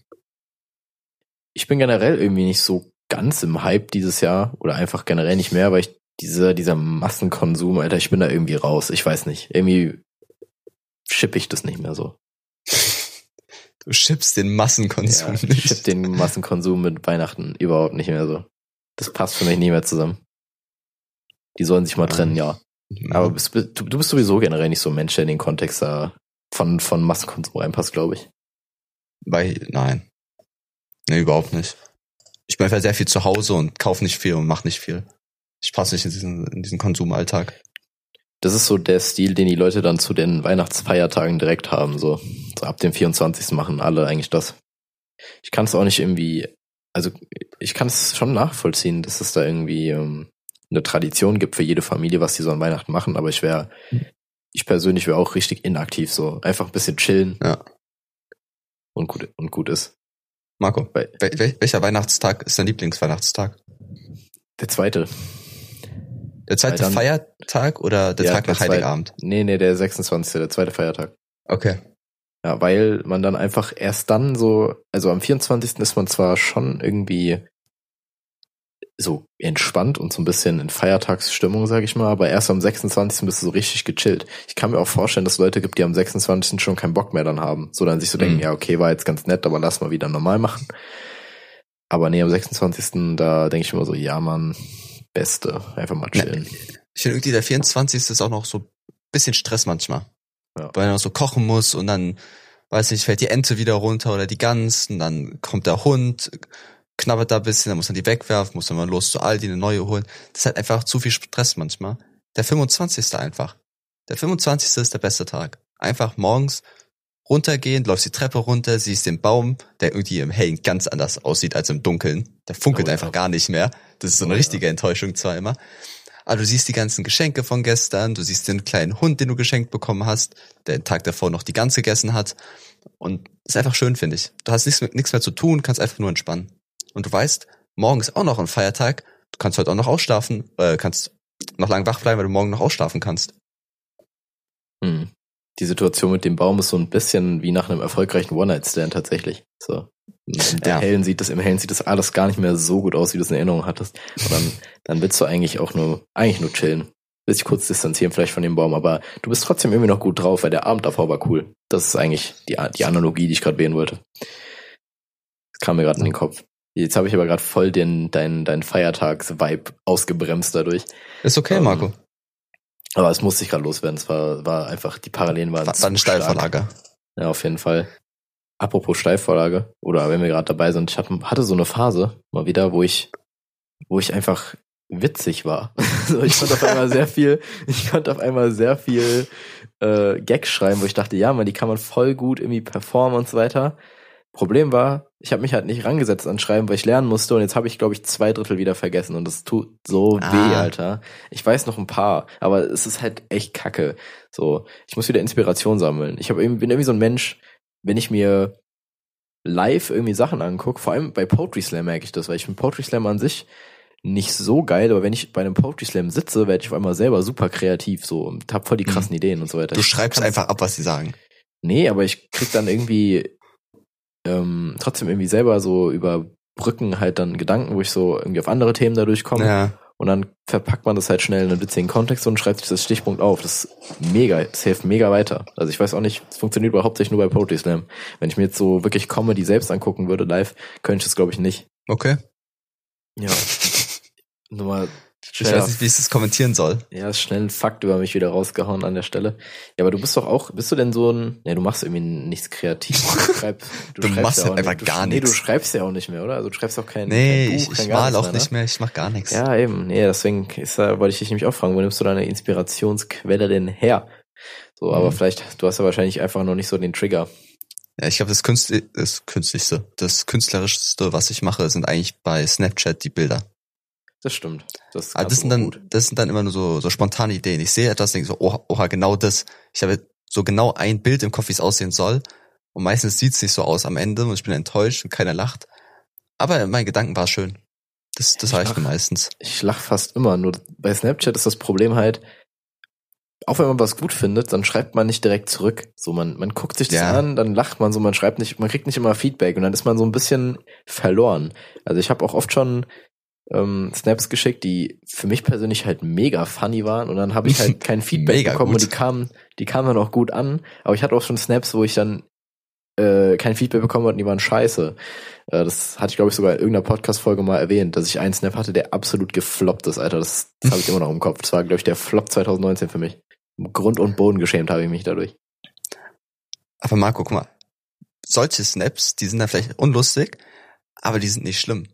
Ich bin generell irgendwie nicht so ganz im Hype dieses Jahr oder einfach generell nicht mehr, weil ich dieser, dieser Massenkonsum, Alter, ich bin da irgendwie raus. Ich weiß nicht. Irgendwie schippe ich das nicht mehr so. Du schippst den Massenkonsum ja, nicht. Ich schipp den Massenkonsum mit Weihnachten überhaupt nicht mehr so. Das passt für mich nie mehr zusammen. Die sollen sich mal trennen, ja. Aber bist, du, du bist sowieso generell nicht so ein Mensch, der in den Kontext da von, von Massenkonsum reinpasst, glaube ich. Bei, nein. Nee, überhaupt nicht. Ich bin einfach sehr viel zu Hause und kaufe nicht viel und mache nicht viel. Ich passe nicht in diesen, in diesen Konsumalltag. Das ist so der Stil, den die Leute dann zu den Weihnachtsfeiertagen direkt haben. So, so ab dem 24. machen alle eigentlich das. Ich kann es auch nicht irgendwie, also ich kann es schon nachvollziehen, dass es da irgendwie ähm, eine Tradition gibt für jede Familie, was die so an Weihnachten machen, aber ich wäre, ich persönlich wäre auch richtig inaktiv, so einfach ein bisschen chillen. Ja. Und gut, und gut ist. Marco, Weil, welcher Weihnachtstag ist dein Lieblingsweihnachtstag? Der zweite. Der zweite dann, Feiertag oder der ja, Tag nach Heiligabend? nee, nee, der 26. der zweite Feiertag. Okay. Ja, weil man dann einfach erst dann so, also am 24. ist man zwar schon irgendwie so entspannt und so ein bisschen in Feiertagsstimmung, sag ich mal, aber erst am 26. bist du so richtig gechillt. Ich kann mir auch vorstellen, dass es Leute gibt, die am 26. schon keinen Bock mehr dann haben. So dann sich so mhm. denken, ja, okay, war jetzt ganz nett, aber lass mal wieder normal machen. Aber nee, am 26. da denke ich immer so, ja, man, Beste. Einfach mal chillen. Ja, ich finde irgendwie der 24. ist auch noch so bisschen Stress manchmal. Ja. Weil man noch so kochen muss und dann, weiß nicht, fällt die Ente wieder runter oder die Gans und dann kommt der Hund, knabbert da ein bisschen, dann muss man die wegwerfen, muss dann mal los zu Aldi eine neue holen. Das ist halt einfach zu viel Stress manchmal. Der 25. einfach. Der 25. ist der beste Tag. Einfach morgens runtergehen, läufst die Treppe runter, siehst den Baum, der irgendwie im Hellen ganz anders aussieht als im Dunkeln. Der funkelt oh, einfach ja. gar nicht mehr. Das ist so eine oh, richtige ja. Enttäuschung zwar immer. Aber du siehst die ganzen Geschenke von gestern, du siehst den kleinen Hund, den du geschenkt bekommen hast, der den Tag davor noch die Gans gegessen hat. Und ist einfach schön, finde ich. Du hast nichts, nichts mehr zu tun, kannst einfach nur entspannen. Und du weißt, morgen ist auch noch ein Feiertag, du kannst heute auch noch ausschlafen, äh, kannst noch lang wach bleiben, weil du morgen noch ausschlafen kannst. Hm die Situation mit dem Baum ist so ein bisschen wie nach einem erfolgreichen One-Night-Stand tatsächlich. So. Im ja. Hellen sieht das, im Hellen sieht das alles gar nicht mehr so gut aus, wie du es in Erinnerung hattest. Und dann, dann willst du eigentlich auch nur, eigentlich nur chillen. Willst dich kurz distanzieren vielleicht von dem Baum, aber du bist trotzdem irgendwie noch gut drauf, weil der Abend davor war cool. Das ist eigentlich die, die Analogie, die ich gerade wählen wollte. Das kam mir gerade in den Kopf. Jetzt habe ich aber gerade voll den, deinen, deinen Feiertags-Vibe ausgebremst dadurch. Ist okay, ähm, Marco. Aber es musste ich gerade loswerden. Es war, war einfach, die Parallelen waren. War, war eine Steilvorlage. Ja, auf jeden Fall. Apropos Steilvorlage, oder wenn wir gerade dabei sind, ich hatte so eine Phase mal wieder, wo ich, wo ich einfach witzig war. so, ich konnte auf einmal sehr viel, ich konnte auf einmal sehr viel äh, Gags schreiben, wo ich dachte, ja, man, die kann man voll gut irgendwie performen und so weiter. Problem war, ich habe mich halt nicht rangesetzt an Schreiben, weil ich lernen musste und jetzt habe ich, glaube ich, zwei Drittel wieder vergessen und das tut so Ah. weh, Alter. Ich weiß noch ein paar, aber es ist halt echt kacke. So, ich muss wieder Inspiration sammeln. Ich hab bin irgendwie so ein Mensch, wenn ich mir live irgendwie Sachen angucke, vor allem bei Poetry Slam merke ich das, weil ich finde Poetry Slam an sich nicht so geil, aber wenn ich bei einem Poetry Slam sitze, werde ich auf einmal selber super kreativ so und hab voll die krassen Ideen und so weiter. Du schreibst einfach ab, was sie sagen. Nee, aber ich krieg dann irgendwie ähm, trotzdem irgendwie selber so über Brücken halt dann Gedanken, wo ich so irgendwie auf andere Themen dadurch komme. Ja. Und dann verpackt man das halt schnell in einen witzigen Kontext und schreibt sich das Stichpunkt auf. Das ist mega, das hilft mega weiter. Also ich weiß auch nicht, es funktioniert aber hauptsächlich nur bei Poetry Slam. Wenn ich mir jetzt so wirklich Comedy selbst angucken würde live, könnte ich das glaube ich nicht. Okay. Ja. Nur mal Ich weiß nicht, wie ich das kommentieren soll. Ja, ist schnell ein Fakt über mich wieder rausgehauen an der Stelle. Ja, aber du bist doch auch, bist du denn so ein, nee, du machst irgendwie nichts kreativ. Du, schreibst, Du schreibst machst ja einfach nicht, du, gar Nee, du nichts. schreibst ja auch nicht mehr, oder? Also du schreibst auch kein, Nee, kein ich, Buch, ich kein gar mal nichts auch mehr, nicht mehr, ich mach gar nichts. Ne? Ja, eben. Nee, deswegen ist da, wollte ich dich nämlich auch fragen, wo nimmst du deine Inspirationsquelle denn her? So, aber Mhm. vielleicht, du hast ja wahrscheinlich einfach noch nicht so den Trigger. Ja, ich glaube, das, Künstli das Künstlichste, das Künstlerischste, was ich mache, sind eigentlich bei Snapchat die Bilder. Das stimmt. Das, kannst das sind dann, gut. das sind dann immer nur so, so spontane Ideen. Ich sehe etwas, denke so, oha, oha, genau das. Ich habe so genau ein Bild im Kopf, wie es aussehen soll. Und meistens sieht es nicht so aus am Ende und ich bin enttäuscht und keiner lacht. Aber mein Gedanken war schön. Das, das Ich reicht lach. mir meistens. Ich lach fast immer. Nur bei Snapchat ist das Problem halt, auch wenn man was gut findet, dann schreibt man nicht direkt zurück. So, man, man guckt sich das Ja. an, dann lacht man so, man schreibt nicht, man kriegt nicht immer Feedback und dann ist man so ein bisschen verloren. Also ich habe auch oft schon ähm, Snaps geschickt, die für mich persönlich halt mega funny waren und dann habe ich halt kein Feedback bekommen gut. und die kamen, die kamen dann auch gut an. Aber ich hatte auch schon Snaps, wo ich dann äh, kein Feedback bekommen habe und die waren scheiße. Äh, das hatte ich, glaube ich, sogar in irgendeiner Podcast-Folge mal erwähnt, dass ich einen Snap hatte, der absolut gefloppt ist, Alter. Das, das habe ich immer noch im Kopf. Das war, glaube ich, der Flop 2019 für mich. Grund und Boden geschämt habe ich mich dadurch. Aber Marco, guck mal. Solche Snaps, die sind dann vielleicht unlustig, aber die sind nicht schlimm.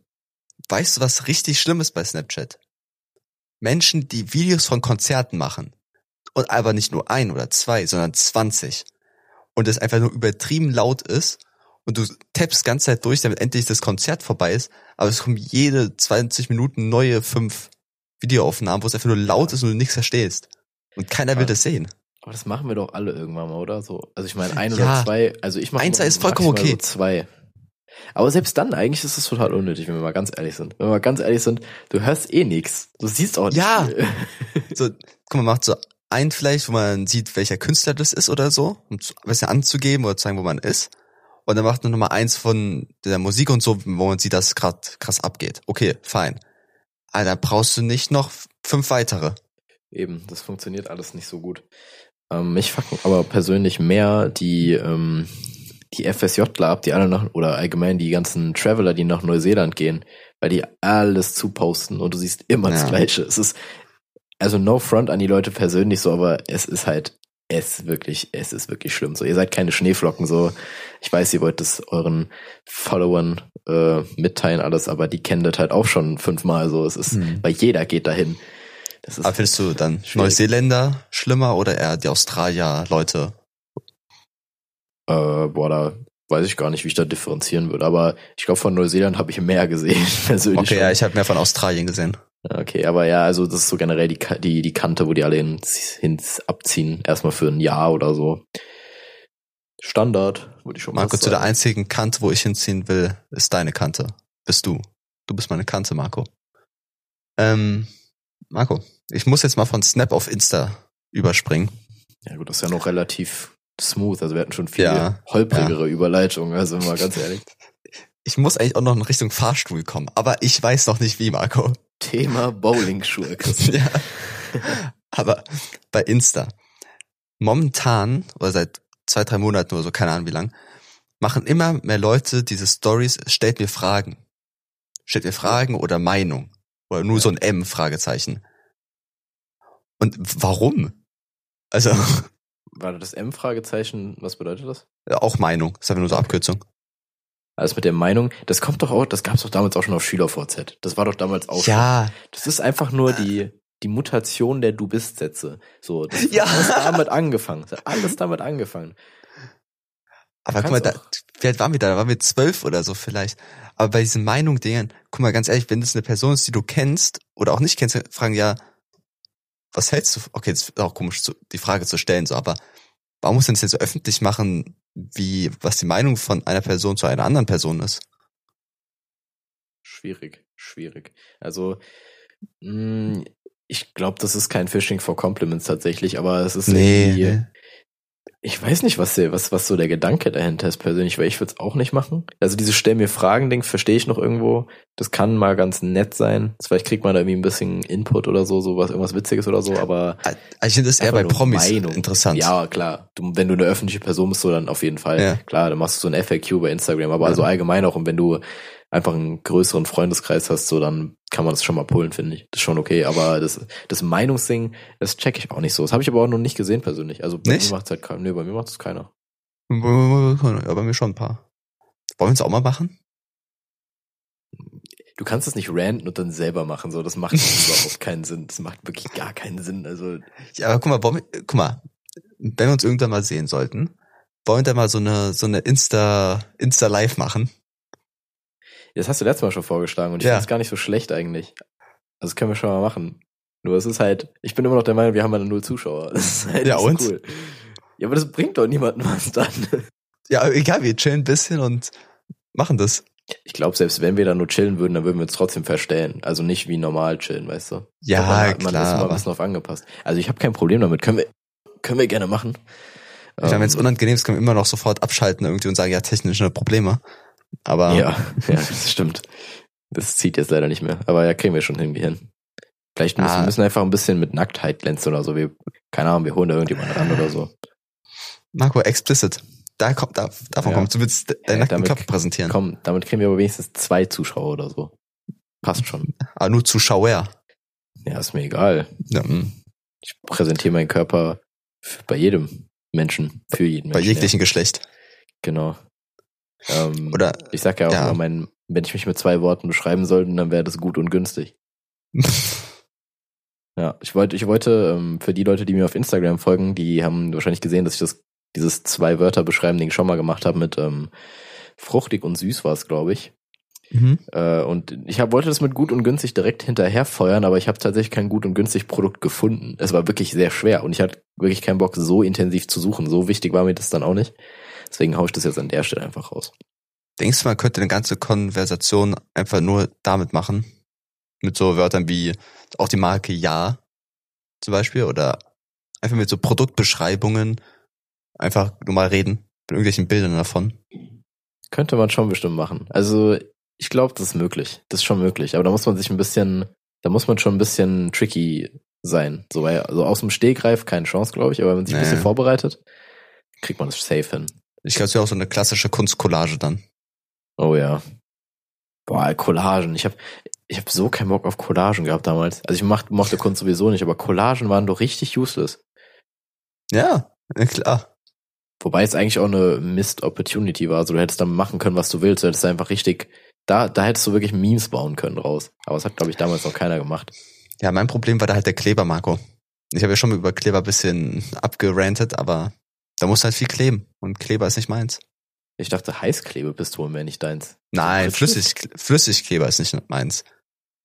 Weißt du, was richtig schlimm ist bei Snapchat? Menschen, die Videos von Konzerten machen. Und aber nicht nur ein oder zwei, sondern 20. Und es einfach nur übertrieben laut ist. Und du tappst ganze Zeit durch, damit endlich das Konzert vorbei ist. Aber es kommen jede 20 Minuten neue fünf Videoaufnahmen, wo es einfach nur laut ist und du nichts verstehst. Und keiner will das sehen. Aber das machen wir doch alle irgendwann mal, oder? So, also ich meine, ein Ja. oder zwei, also ich mache Eins ist vollkommen okay. So zwei. Aber selbst dann, eigentlich ist es total unnötig, wenn wir mal ganz ehrlich sind. Wenn wir mal ganz ehrlich sind, du hörst eh nichts. Du siehst auch nicht Ja. so, guck mal, macht so ein vielleicht, wo man sieht, welcher Künstler das ist oder so, um ein bisschen anzugeben oder zu sagen, wo man ist. Und dann macht man nochmal eins von der Musik und so, wo man sieht, dass es gerade krass abgeht. Okay, fein. Aber da brauchst du nicht noch fünf weitere. Eben, das funktioniert alles nicht so gut. Ähm, mich fucken aber persönlich mehr die, ähm, die FSJler ab, die alle nach, oder allgemein die ganzen Traveler, die nach Neuseeland gehen, weil die alles zuposten und du siehst immer das Ja. Gleiche. Es ist, also no front an die Leute persönlich so, aber es ist halt, es ist wirklich, es ist wirklich schlimm. So, ihr seid keine Schneeflocken, so. Ich weiß, ihr wollt das euren Followern äh, mitteilen, alles, aber die kennen das halt auch schon fünfmal so. Es ist, Hm. weil jeder geht dahin. Das ist Aber findest du dann Schwierig. Neuseeländer schlimmer oder eher die Australier Leute? Äh, boah, da weiß ich gar nicht, wie ich da differenzieren würde. Aber ich glaube, von Neuseeland habe ich mehr gesehen, persönlich. Okay, schon. ja, ich habe mehr von Australien gesehen. okay, aber ja, also das ist so generell die, die, die Kante, wo die alle ins, ins abziehen. Erstmal für ein Jahr oder so. Standard, würde ich schon Marco, mal zu der sagen. einzigen Kante, wo ich hinziehen will, ist deine Kante. Bist du. Du bist meine Kante, Marco. Ähm, Marco, ich muss jetzt mal von Snap auf Insta überspringen. Ja gut, das ist ja noch relativ smooth. Also wir hatten schon viel Ja, holprigere Überleitungen, also mal ganz ehrlich. Ich muss eigentlich auch noch in Richtung Fahrstuhl kommen, aber ich weiß noch nicht wie, Marco. Thema Bowling-Schuhe, Christian. ja. Aber bei Insta. Momentan, oder seit zwei, drei Monaten oder so, keine Ahnung wie lang, machen immer mehr Leute diese Stories, stellt mir Fragen. Stellt mir Fragen oder Meinung. Oder nur so ein M, Fragezeichen. Und warum? Also, War das M-Fragezeichen, was bedeutet das? auch Meinung. Das ist einfach nur so Abkürzung. Alles mit der Meinung, das kommt doch auch, das gab's doch damals auch schon auf SchülerVZ. Das war doch damals auch schon. Ja, Das ist einfach nur die, die Mutation der Du bist Sätze. So, das hat Ja. alles damit angefangen. Das hat alles damit angefangen. Aber guck mal, da, alt waren wir da? Da waren wir zwölf oder so vielleicht. Aber bei diesen Meinung-Dingen, guck mal, ganz ehrlich, wenn das eine Person ist, die du kennst oder auch nicht kennst, fragen ja, was hältst du? Okay, das ist auch komisch, die Frage zu stellen, so, aber warum muss man das jetzt so öffentlich machen, wie, was die Meinung von einer Person zu einer anderen Person ist? Schwierig, schwierig. Also, mh, ich glaube, das ist kein Phishing for Compliments tatsächlich, aber es ist irgendwie, nee. Ich weiß nicht, was, was, was so der Gedanke dahinter ist persönlich, weil ich würde es auch nicht machen. Also diese Stell mir Fragen-Ding verstehe ich noch irgendwo. Das kann mal ganz nett sein. Vielleicht kriegt man da irgendwie ein bisschen Input oder so, sowas, irgendwas Witziges oder so, aber Also Ich finde das eher bei Promis Meinung. interessant. Ja, klar. Du, wenn du eine öffentliche Person bist, so dann auf jeden Fall. Ja. Klar, dann machst du so ein FAQ bei Instagram, aber Ja. also allgemein auch. Und wenn du einfach einen größeren Freundeskreis hast, so dann kann man das schon mal pullen, finde ich. Das ist schon okay. Aber das, das Meinungsding, das check ich auch nicht so. Das habe ich aber auch noch nicht gesehen persönlich. Also bei Nicht? mir macht's halt keiner. Nee, bei mir macht es keiner. Ja, bei mir schon ein paar. Wollen wir es auch mal machen? Du kannst es nicht ranten und dann selber machen. So, das macht überhaupt keinen Sinn. Das macht wirklich gar keinen Sinn. Also Ja, aber guck mal, wollen wir, guck mal, wenn wir uns irgendwann mal sehen sollten, wollen wir da mal so eine, so eine Insta, Insta Live machen? Das hast du letztes Mal schon vorgeschlagen und ich Ja. finde es gar nicht so schlecht eigentlich. Also das können wir schon mal machen. Nur es ist halt, ich bin immer noch der Meinung, wir haben ja null Zuschauer. Das ist halt Ja, und? cool. Ja, aber das bringt doch niemandem was dann. Ja, egal, wir chillen ein bisschen und machen das. Ich glaube, selbst wenn wir da nur chillen würden, dann würden wir uns trotzdem verstellen. Also nicht wie normal chillen, weißt du? Ja, glaub, man, hat- man klar, ist immer ein aber- bisschen auf angepasst. Also ich habe kein Problem damit. Können wir, können wir gerne machen. Ich meine, wenn es Ähm, unangenehm ist, können wir immer noch sofort abschalten irgendwie und sagen, ja, technische Probleme. Aber Ja, ja, das stimmt. Das zieht jetzt leider nicht mehr. Aber ja, kriegen wir schon irgendwie hin. Vielleicht müssen Ah. wir müssen einfach ein bisschen mit Nacktheit glänzen oder so. Wir, keine Ahnung, wir holen da irgendjemanden ran oder so. Marco, explicit. Da kommt, da, davon Ja. kommt, du willst de- Ja, deinen nackten damit- Körper präsentieren. Komm, damit kriegen wir aber wenigstens zwei Zuschauer oder so. Passt schon. Aber nur Zuschauer. Ja, ist mir egal. Ja, mm. Ich präsentiere meinen Körper bei jedem Menschen, für jeden bei Menschen. jeglichem Geschlecht. Ja, genau. Ähm, Oder, ich sag ja auch ja. immer, mein, wenn ich mich mit zwei Worten beschreiben sollte, dann wäre das gut und günstig. Ja, ich wollte, ich wollte ähm, für die Leute, die mir auf Instagram folgen, die haben wahrscheinlich gesehen, dass ich das dieses zwei Wörter beschreiben Ding schon mal gemacht habe mit ähm, fruchtig und süß war es, glaube ich. mhm. Äh, und ich hab, wollte das mit gut und günstig direkt hinterher feuern, aber ich habe tatsächlich kein gut und günstig Produkt gefunden. Es war wirklich sehr schwer und ich hatte wirklich keinen Bock, so intensiv zu suchen. So wichtig war mir das dann auch nicht. Deswegen hau ich das jetzt an der Stelle einfach raus. Denkst du, man könnte eine ganze Konversation einfach nur damit machen? Mit so Wörtern wie auch die Marke Ja zum Beispiel oder einfach mit so Produktbeschreibungen einfach nur mal reden mit irgendwelchen Bildern davon. Könnte man schon bestimmt machen. Also ich glaube, das ist möglich. Das ist schon möglich. Aber da muss man sich ein bisschen, da muss man schon ein bisschen tricky sein. So, also aus dem Stegreif keine Chance, glaube ich, aber wenn man sich ein Nee. bisschen vorbereitet, kriegt man das safe hin. Ich glaube, es wäre auch so eine klassische Kunstcollage dann. Oh ja. Boah, Collagen. Ich habe ich hab so keinen Bock auf Collagen gehabt damals. Also ich mach, mochte Kunst sowieso nicht, aber Collagen waren doch richtig useless. Ja, klar. Wobei es eigentlich auch eine Missed Opportunity war. Also du hättest dann machen können, was du willst. Du hättest einfach richtig, da, da hättest du wirklich Memes bauen können draus. Aber das hat, glaube ich, damals noch keiner gemacht. Ja, mein Problem war da halt der Kleber, Marco. Ich habe ja schon mal über Kleber ein bisschen abgerantet, aber da muss halt viel kleben und Kleber ist nicht meins. Ich dachte, Heißklebepistolen wäre nicht deins. Nein? Flüssig, Flüssigkleber ist nicht meins.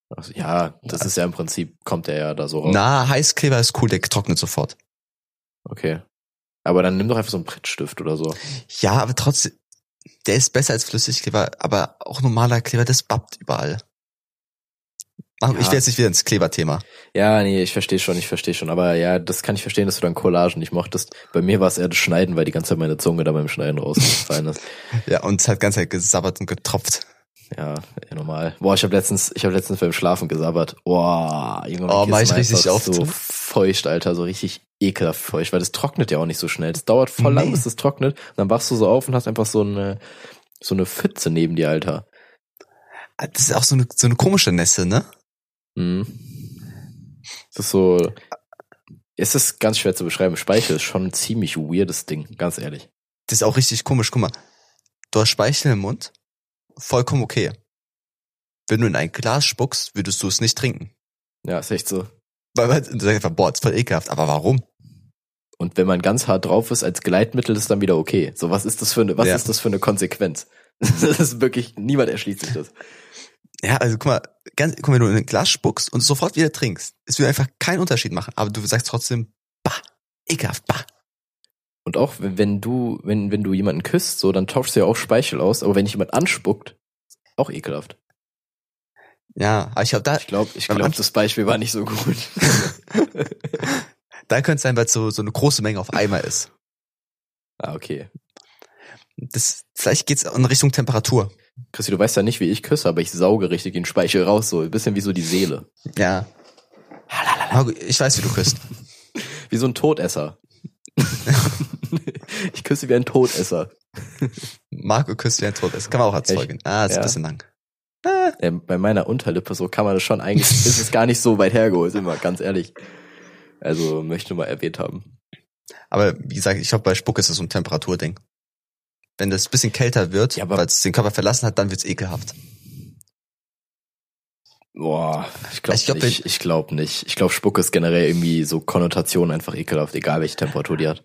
Also, ja, das ist ja im Prinzip, kommt der ja da so raus. Na, Heißkleber ist cool, der trocknet sofort. Okay. Aber dann nimm doch einfach so einen Prittstift oder so. Ja, aber trotzdem, der ist besser als Flüssigkleber, aber auch normaler Kleber, das babbt überall. Marco, Ja. Ich will jetzt nicht wieder ins Kleberthema. Ja, nee, ich verstehe schon, ich verstehe schon. Aber ja, das kann ich verstehen, dass du dann Collagen nicht mochtest. Bei mir war es eher das Schneiden, weil die ganze Zeit meine Zunge da beim Schneiden rausgefallen ist. Ja, und es hat ganz halt gesabbert und getropft. Ja, normal. Boah, ich habe letztens, ich habe letztens beim Schlafen gesabbert. Boah, Junge, Oh, mach ich richtig oft. so feucht, Alter, so richtig ekelhaft feucht, weil das trocknet ja auch nicht so schnell. Das dauert voll lang, Nee. bis das trocknet. Und dann wachst du so auf und hast einfach so eine, so eine Pfütze neben dir, Alter. Ah, Das ist auch so eine, so eine komische Nässe, ne? Mhm. Das ist so, es ist ganz schwer zu beschreiben. Speichel ist schon ein ziemlich weirdes Ding, ganz ehrlich. Das ist auch richtig komisch. Guck mal, du hast Speichel im Mund, vollkommen okay. Wenn du in ein Glas spuckst, würdest du es nicht trinken. Ja, ist echt so. Weil man du sagst einfach, boah, ist voll ekelhaft. Aber warum? Und wenn man ganz hart drauf ist als Gleitmittel, ist dann wieder okay. So, was ist das für eine, was Ja. ist das für eine Konsequenz? Das ist wirklich, niemand erschließt sich das. Ja, also guck mal, ganz, guck mal, wenn du in ein Glas spuckst und sofort wieder trinkst, es würde einfach keinen Unterschied machen, aber du sagst trotzdem, bah, ekelhaft, bah. Und auch wenn du, wenn, wenn du jemanden küsst, so, dann tauschst du ja auch Speichel aus, aber wenn dich jemand anspuckt, auch ekelhaft. Ja, aber ich glaube, da, Ich glaube, ich Ansch- das Beispiel war nicht so gut. da könnte es sein, weil es so, so eine große Menge auf einmal ist. ah, okay. Das, vielleicht geht's in Richtung Temperatur. Christi, du weißt ja nicht, wie ich küsse, aber ich sauge richtig den Speichel raus, so ein bisschen wie so die Seele. Ja. Marco, ich weiß, wie du küsst. Wie so ein Todesser. ich küsse wie ein Todesser. Marco küsst wie ein Tod. Das kann man auch erzeugen. Ah, das ist Ja. ein bisschen lang. Äh, bei meiner Unterlippe, so kann man das schon eigentlich, ist es gar nicht so weit hergeholt, wir ganz ehrlich. Also möchte mal erwähnt haben. Aber wie gesagt, ich glaube, bei Spuck ist es so ein Temperaturding. Wenn das ein bisschen kälter wird, Ja, weil es den Körper verlassen hat, dann wird's ekelhaft. Boah, ich glaube glaub, nicht. Ich glaube nicht. Ich glaube, Spucke ist generell irgendwie so Konnotation einfach ekelhaft, egal welche Temperatur die hat.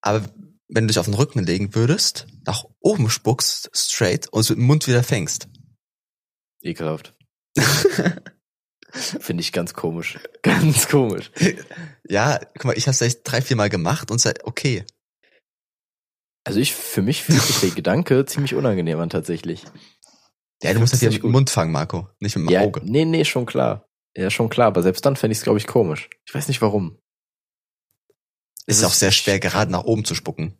Aber wenn du dich auf den Rücken legen würdest, nach oben spuckst, straight, und es mit dem Mund wieder fängst. Ekelhaft. Finde ich ganz komisch. Ganz komisch. Ja, guck mal, ich habe es vielleicht drei, vier Mal gemacht und sei okay. Also ich, für mich fühlt sich der Gedanke ziemlich unangenehm an tatsächlich. Ja, du musst das ja mit dem. Mund fangen, Marco, nicht mit dem Ja, Auge. nee, nee, schon klar. Ja, schon klar, aber selbst dann fände ich es, glaube ich, komisch. Ich weiß nicht warum. Ist Es auch sehr schwer, gerade nach oben zu spucken.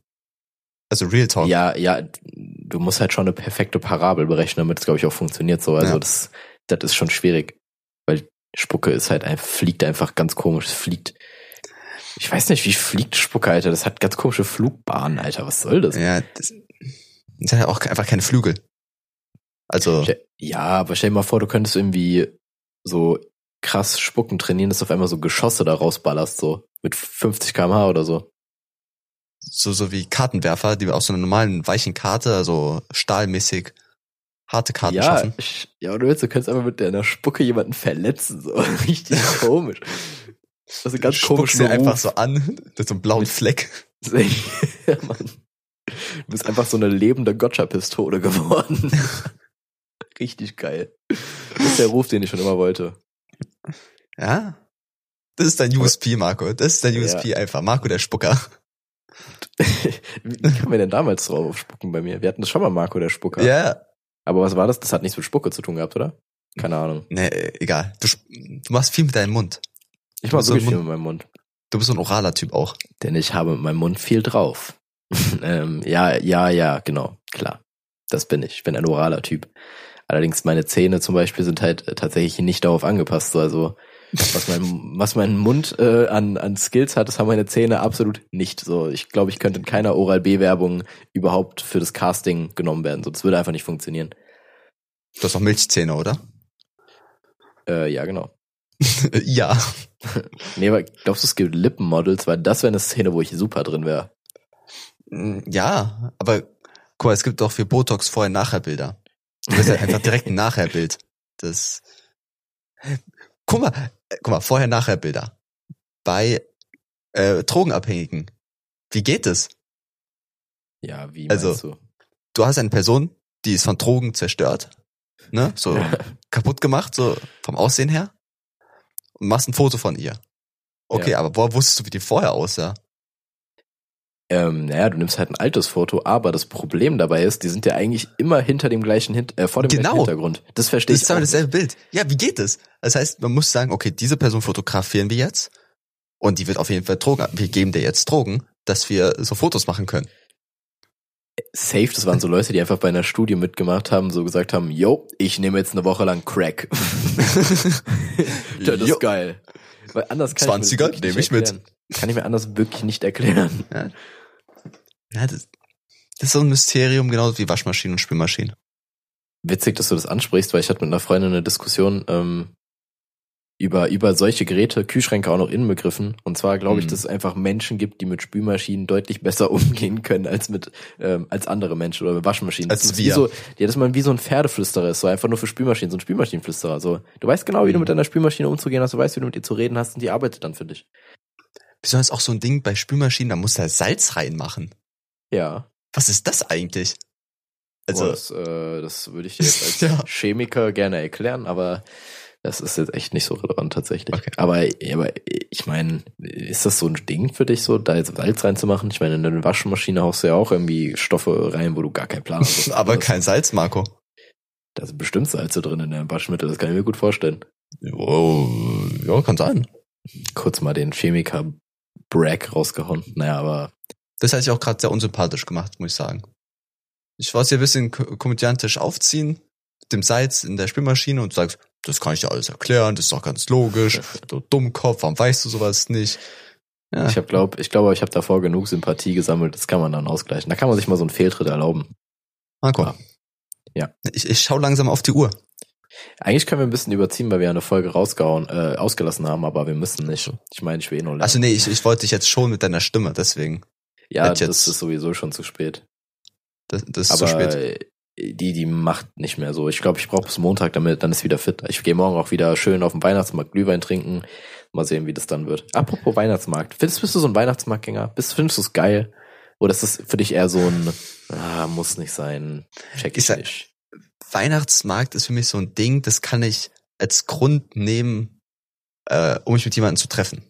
Also Real Talk. Ja, ja, du musst halt schon eine perfekte Parabel berechnen, damit es, glaube ich, auch funktioniert so. Also Ja. das, das ist schon schwierig. Weil Spucke ist halt ein, fliegt einfach ganz komisch. Es fliegt. Ich weiß nicht, wie fliegt Spucke, Alter. Das hat ganz komische Flugbahnen, Alter. Was soll das? Ja, das, das hat ja auch einfach keine Flügel. Also, Ja, aber stell dir mal vor, du könntest irgendwie so krass Spucken trainieren, dass du auf einmal so Geschosse da rausballerst, so mit 50 kmh oder so. so, so wie Kartenwerfer, die aus so einer normalen weichen Karte, also stahlmäßig harte Karten ja, schaffen. ich, ja, oder willst du kannst einfach mit deiner Spucke jemanden verletzen, so richtig komisch. Das ist ein ganz komisch dir einfach so an, mit so einem blauen Fleck. ja, Mann. Du bist einfach so eine lebende Gotcha-Pistole geworden. Richtig geil. Das ist der Ruf, den ich schon immer wollte. Ja. Das ist dein USP, Marco. Das ist dein Ja. USP einfach. Marco der Spucker. Wie kamen wir denn damals drauf auf Spucken bei mir? Wir hatten das schon mal Marco der Spucker. Ja. Aber was war das? Das hat nichts mit Spucke zu tun gehabt, oder? Keine Ahnung. Nee, egal. Du, du machst viel mit deinem Mund. Ich Du mach bist so wirklich viel mit meinem Mund. Du bist so ein oraler Typ auch. Denn ich habe mit meinem Mund viel drauf. ähm, ja, ja, ja, genau. Klar. Das bin ich. Ich bin ein oraler Typ. Allerdings meine Zähne zum Beispiel sind halt äh, tatsächlich nicht darauf angepasst. So, Also was mein, was mein Mund äh, an, an Skills hat, das haben meine Zähne absolut nicht. So, ich glaube, ich könnte in keiner Oral-B-Werbung überhaupt für das Casting genommen werden. So, das würde einfach nicht funktionieren. Du hast auch Milchzähne, oder? Äh, ja, genau. ja. Nee, aber glaubst du, es gibt Lippenmodels? Weil das wäre eine Szene, wo ich super drin wäre. Mm, Ja, aber guck mal, es gibt doch für Botox Vorher-Nachher-Bilder. Du bist ja einfach direkt ein Nachher-Bild. Das. Guck mal, äh, guck mal, Vorher-Nachher-Bilder. Bei äh, Drogenabhängigen. Wie geht es? Ja, wie Also- du? Du hast eine Person, die ist von Drogen zerstört, ne? So kaputt gemacht, so vom Aussehen her. Machst ein Foto von ihr. Okay, Ja. aber woher wusstest du, wie die vorher aussah? Ähm, naja, du nimmst halt ein altes Foto, aber das Problem dabei ist, die sind ja eigentlich immer hinter dem gleichen Hin äh, vor dem Genau. gleichen Hintergrund. Das verstehe Das ich ist aber dasselbe Bild. Ja, wie geht es? Das heißt, man muss sagen, okay, diese Person fotografieren wir jetzt und die wird auf jeden Fall Drogen, wir geben dir jetzt Drogen, dass wir so Fotos machen können. Safe, das waren so Leute, die einfach bei einer Studie mitgemacht haben, so gesagt haben, yo, ich nehme jetzt eine Woche lang Crack. das ist geil. Weil anders kann ich 20er mir das wirklich nehme ich mit. Kann ich mir anders wirklich nicht erklären. Ja, das, das ist so ein Mysterium, genauso wie Waschmaschinen und Spülmaschinen. Witzig, dass du das ansprichst, weil ich hatte mit einer Freundin eine Diskussion ähm, über, über solche Geräte, Kühlschränke auch noch inbegriffen. Und zwar glaube ich, Mhm. dass es einfach Menschen gibt, die mit Spülmaschinen deutlich besser umgehen können als mit ähm, als andere Menschen oder mit Waschmaschinen. Als das ist wir. Wie so, ja, dass man wie so ein Pferdeflüsterer ist, so einfach nur für Spülmaschinen, so ein Spülmaschinenflüsterer. So, du weißt genau, wie du Mhm. mit deiner Spülmaschine umzugehen hast, du weißt, wie du mit ihr zu reden hast und die arbeitet dann für dich. Besonders auch so ein Ding bei Spülmaschinen, da muss da Salz reinmachen. Ja. Was ist das eigentlich? Also, Also, das, äh, das würde ich dir jetzt als Ja. Chemiker gerne erklären, aber das ist jetzt echt nicht so relevant tatsächlich. Okay. Aber, aber ich meine, ist das so ein Ding für dich, so da jetzt Salz reinzumachen? Ich meine, in eine Waschmaschine haust du ja auch irgendwie Stoffe rein, wo du gar keinen Plan hast. aber Das- kein Salz, Marco. Da sind bestimmt Salze drin in der Waschmittel, das kann ich mir gut vorstellen. Oh, ja, kann sein. Kurz mal den Chemiker-Brag rausgehauen. Naja, aber Das hat sich auch gerade sehr unsympathisch gemacht, muss ich sagen. Ich wollte hier ein bisschen ko- komödiantisch aufziehen, mit dem Salz in der Spülmaschine und sagst, das kann ich dir alles erklären, das ist doch ganz logisch. Du Dummkopf, warum weißt du sowas nicht? Ja, ich habe glaub, ich glaube, ich habe davor genug Sympathie gesammelt, das kann man dann ausgleichen. Da kann man sich mal so einen Fehltritt erlauben. Marco. Ja. Ich, ich schau langsam auf die Uhr. Eigentlich können wir ein bisschen überziehen, weil wir eine Folge rausgehauen, äh, ausgelassen haben, aber wir müssen nicht. Ich meine, ich will eh nur lernen. Also nee, ich, ich wollte dich jetzt schon mit deiner Stimme, deswegen. ja, das jetzt- ist sowieso schon zu spät. Das, das ist aber zu spät. Die, die macht nicht mehr so. Ich glaube, ich brauche bis Montag, damit dann ist wieder fit. Ich gehe morgen auch wieder schön auf den Weihnachtsmarkt Glühwein trinken. Mal sehen, wie das dann wird. Apropos Weihnachtsmarkt. Findest, bist du so ein Weihnachtsmarktgänger? Bist, findest du es geil? Oder ist das für dich eher so ein, ah, muss nicht sein, check ich Ich nicht. Weihnachtsmarkt ist für mich so ein Ding, das kann ich als Grund nehmen, äh, um mich mit jemandem zu treffen.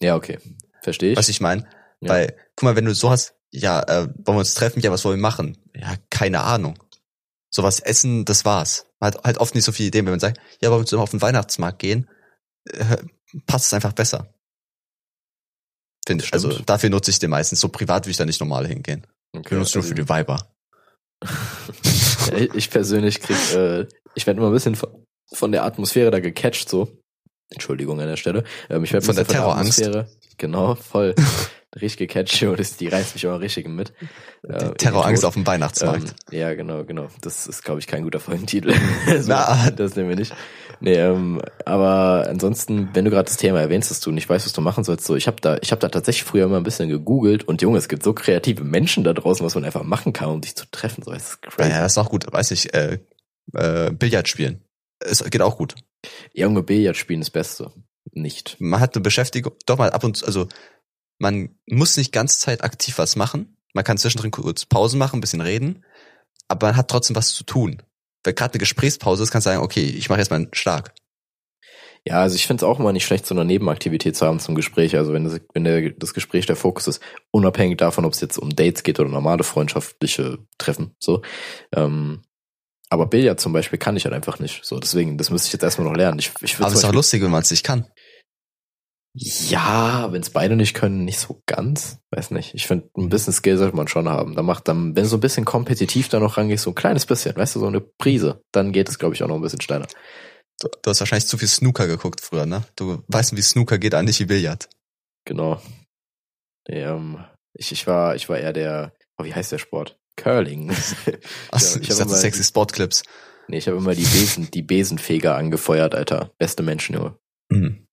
Ja, okay. Verstehe ich. Was ich meine? Ja. Weil, guck mal, wenn du so hast, ja, äh, wollen wir uns treffen? Ja, was wollen wir machen? Ja, keine Ahnung. Sowas essen, das war's. Man hat halt oft nicht so viele Ideen, wenn man sagt, ja, wollen wir zusammen auf den Weihnachtsmarkt gehen, äh, passt es einfach besser. Finde ich. Also dafür nutze ich den meistens. So privat will ich da nicht normal hingehen. Ich okay, benutze nur also- für die Weiber. Ja, ich- ich persönlich krieg, äh, ich werde immer ein bisschen von, von der Atmosphäre da gecatcht, so. Entschuldigung an der Stelle. Ähm, ich werd ein Von der Terrorangst? Atmosphäre- Genau, voll. richtig gecatcht und die reißt mich immer richtig mit. Äh, Terrorangst auf dem. Weihnachtsmarkt. Ähm, ja, genau, genau. Das ist, glaube ich, kein guter Folgentitel. so, Na. Das nehmen wir nicht. Nee, ähm, aber ansonsten, wenn du gerade das Thema erwähnst, dass du nicht weißt, was du machen sollst, so, ich habe da, ich habe da tatsächlich früher immer ein bisschen gegoogelt und Junge, es gibt so kreative Menschen da draußen, was man einfach machen kann, um dich zu treffen. So, das ist Ja, crazy. ja, das ist auch gut. Weiß ich, äh, äh, Billard spielen. Es geht auch gut. Junge Billard spielen ist Beste. Nicht. Man hat eine Beschäftigung, doch mal ab und zu, also man muss nicht ganz Zeit aktiv was machen. Man kann zwischendrin kurz Pausen machen, ein bisschen reden, aber man hat trotzdem was zu tun. Weil gerade eine Gesprächspause ist, kannst du sagen, okay, ich mache jetzt mal einen Schlag. Ja, also ich finde es auch immer nicht schlecht, so eine Nebenaktivität zu haben zum Gespräch. Also wenn das, wenn der, das Gespräch der Fokus ist, unabhängig davon, ob es jetzt um Dates geht oder normale freundschaftliche Treffen. So. Ähm, aber Billard zum Beispiel kann ich halt einfach nicht. So, deswegen, das müsste ich jetzt erstmal noch lernen. Ich, ich Aber es ist auch lustig, wenn man es nicht kann. Ja, wenn es beide nicht können, nicht so ganz. Weiß nicht. Ich finde, ein bisschen Skill sollte man schon haben. Da macht dann, wenn so ein bisschen kompetitiv da noch rangehst, so ein kleines bisschen, weißt du, so eine Prise, dann geht es, glaube ich, auch noch ein bisschen schneller. Du, du hast wahrscheinlich zu viel Snooker geguckt früher, ne? Du weißt, wie Snooker geht, aber nicht wie Billard. Genau. Ähm, ich, ich war, ich war eher der, oh, wie heißt der Sport? Curling. Ach, Ja, ich, ich dachte immer- sexy Sportclips. nee, ich habe immer die Besen, die Besenfeger angefeuert, Alter. Beste Menschen, Junge. Mhm.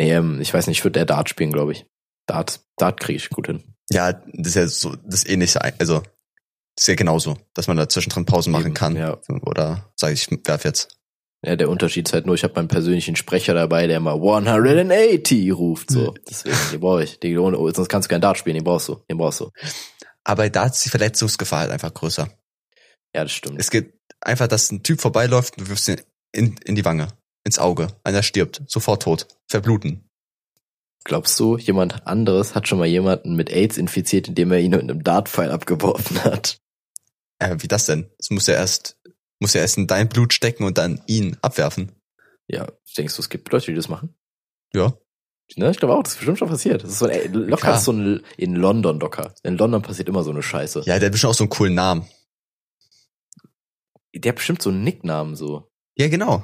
Nee, ähm, ich weiß nicht, ich würde eher Dart spielen, glaube ich. Dart, Dart kriege ich gut hin. Ja, das ist ja so, das ist ähnlich, also, das ist ja genauso, dass man da zwischendrin Pausen machen Eben, kann. ja. Oder sage ich, werf jetzt. Ja, der Unterschied ist halt nur, ich habe meinen persönlichen Sprecher dabei, der mal 180 ruft, so. Deswegen, den brauche ich. Den, sonst kannst du keinen Dart spielen, den brauchst du. Den brauchst du. Aber da ist die Verletzungsgefahr halt einfach größer. Ja, das stimmt. Es geht einfach, dass ein Typ vorbeiläuft und du wirfst ihn in, in die Wange, ins Auge. Einer stirbt, sofort tot, verbluten. Glaubst du, jemand anderes hat schon mal jemanden mit AIDS infiziert, indem er ihn mit einem Dartpfeil abgeworfen hat? Äh, wie das denn? Es muss ja erst, muss ja erst in dein Blut stecken und dann ihn abwerfen. Ja, denkst du, es gibt Leute, die das machen? Ja. Ne, ich glaube auch, das ist bestimmt schon passiert. Das ist so ein, ey, locker Klar. ist so ein, in London locker. In London passiert immer so eine Scheiße. Ja, der hat bestimmt auch so einen coolen Namen. Der hat bestimmt so einen Nicknamen so. Ja, genau.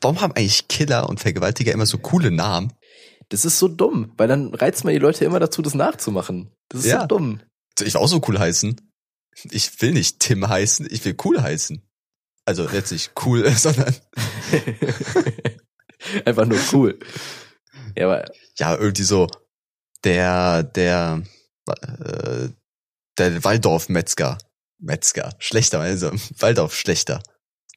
Warum haben eigentlich Killer und Vergewaltiger immer so coole Namen? Das ist so dumm, weil dann reizt man die Leute immer dazu, das nachzumachen. Das ist Ja. so dumm. Ich will auch so cool heißen. Ich will nicht Tim heißen, ich will cool heißen. Also jetzt nicht cool, sondern Einfach nur cool. Ja, aber ja, irgendwie so der, der, äh, der Waldorf-Metzger. Metzger. Schlechter, also Waldorf schlechter.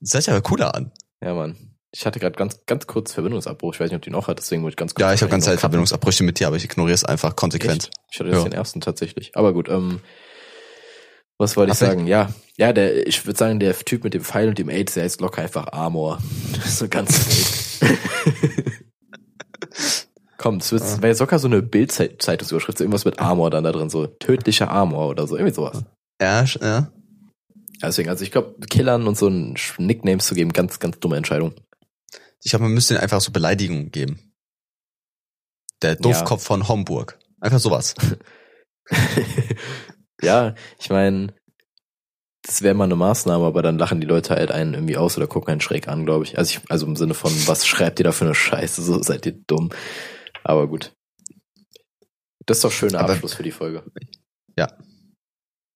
Das hört sich aber cooler an. ja, Mann. Ich hatte gerade ganz, ganz kurz Verbindungsabbruch. Ich weiß nicht, ob du ihn auch hat, deswegen wollte ich ganz kurz. Ja, ich habe ganz noch Zeit Verbindungsabbrüche mit dir, aber ich ignoriere es einfach konsequent. Echt? Ich hatte jetzt Ja. den ersten tatsächlich. Aber gut, ähm, was wollte ich Ach, sagen? Ja, ja, der, ich würde sagen, der Typ mit dem Pfeil und dem AIDS, der heißt locker einfach Amor. so ganz. Komm, es wird, Ja. wäre sogar so eine Bild-Zeitungsüberschrift, so irgendwas mit Amor dann da drin, so tödlicher Amor oder so, irgendwie sowas. Ja, ja. Deswegen, also ich glaube, Killern und so ein Nicknames zu geben, ganz, ganz dumme Entscheidung. Ich glaube, man müsste ihnen einfach so Beleidigungen geben. Der Doofkopf von Homburg. Einfach sowas. ja, ich meine, das wäre mal eine Maßnahme, aber dann lachen die Leute halt einen irgendwie aus oder gucken einen schräg an, glaube ich. Also ich, also im Sinne von, was schreibt ihr da für eine Scheiße? So seid ihr dumm. Aber gut. Das ist doch schöner Aber- Abschluss für die Folge.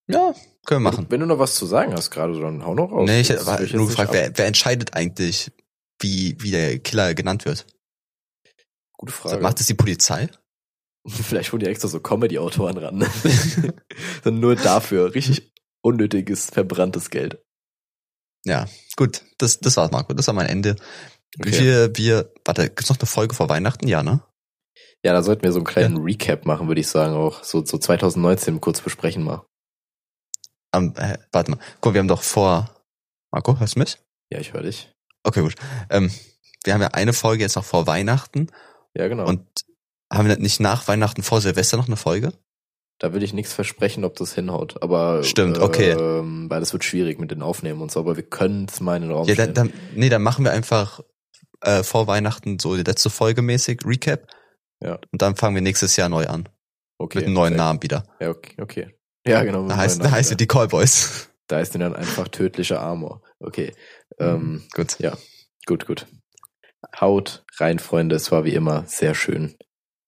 Ja, können wir machen. Wenn du noch was zu sagen hast gerade, dann hau noch raus. Nee, ich habe nur gefragt, wer, wer entscheidet eigentlich, wie, wie der Killer genannt wird? Gute Frage. Macht es die Polizei? Vielleicht holen die extra so Comedy-Autoren ran. nur dafür. Richtig unnötiges, verbranntes Geld. Ja, gut. Das, das war's, Marco. Das war mein Ende. Okay. viel wir, warte, gibt's noch eine Folge vor Weihnachten? Ja, ne? Ja, da sollten wir so einen kleinen Recap machen, würde ich sagen auch. So, so 2019 kurz besprechen mal. Am, äh, warte mal. Guck, wir haben doch vor, Marco, hörst du mich? Ja, ich höre dich. Okay, gut. Ähm, wir haben ja eine Folge jetzt noch vor Weihnachten Ja, genau. und haben wir nicht nach Weihnachten vor Silvester noch eine Folge? Da will ich nichts versprechen, ob das hinhaut. Aber Stimmt, okay. Ähm, weil das wird schwierig mit den Aufnehmen und so. Aber wir können es mal in den Raum Ja, dann, dann, nee, dann machen wir einfach äh, vor Weihnachten so die letzte Folge mäßig, Recap. Ja. Und dann fangen wir nächstes Jahr neu an. okay, mit einem neuen. Namen wieder. Ja, okay. okay. Ja, genau. Da heißt, da heißt ja. die Callboys. Da ist dann einfach tödlicher Armor. Okay. Ähm, Gut. gut, gut. Haut rein, Freunde. Es war wie immer sehr schön.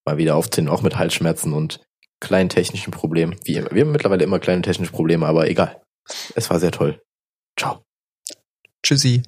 Mal wieder aufzunehmen, auch mit Halsschmerzen und kleinen technischen Problemen. Wie immer. Wir haben mittlerweile immer kleine technische Probleme, aber egal. Es war sehr toll. Ciao. Tschüssi.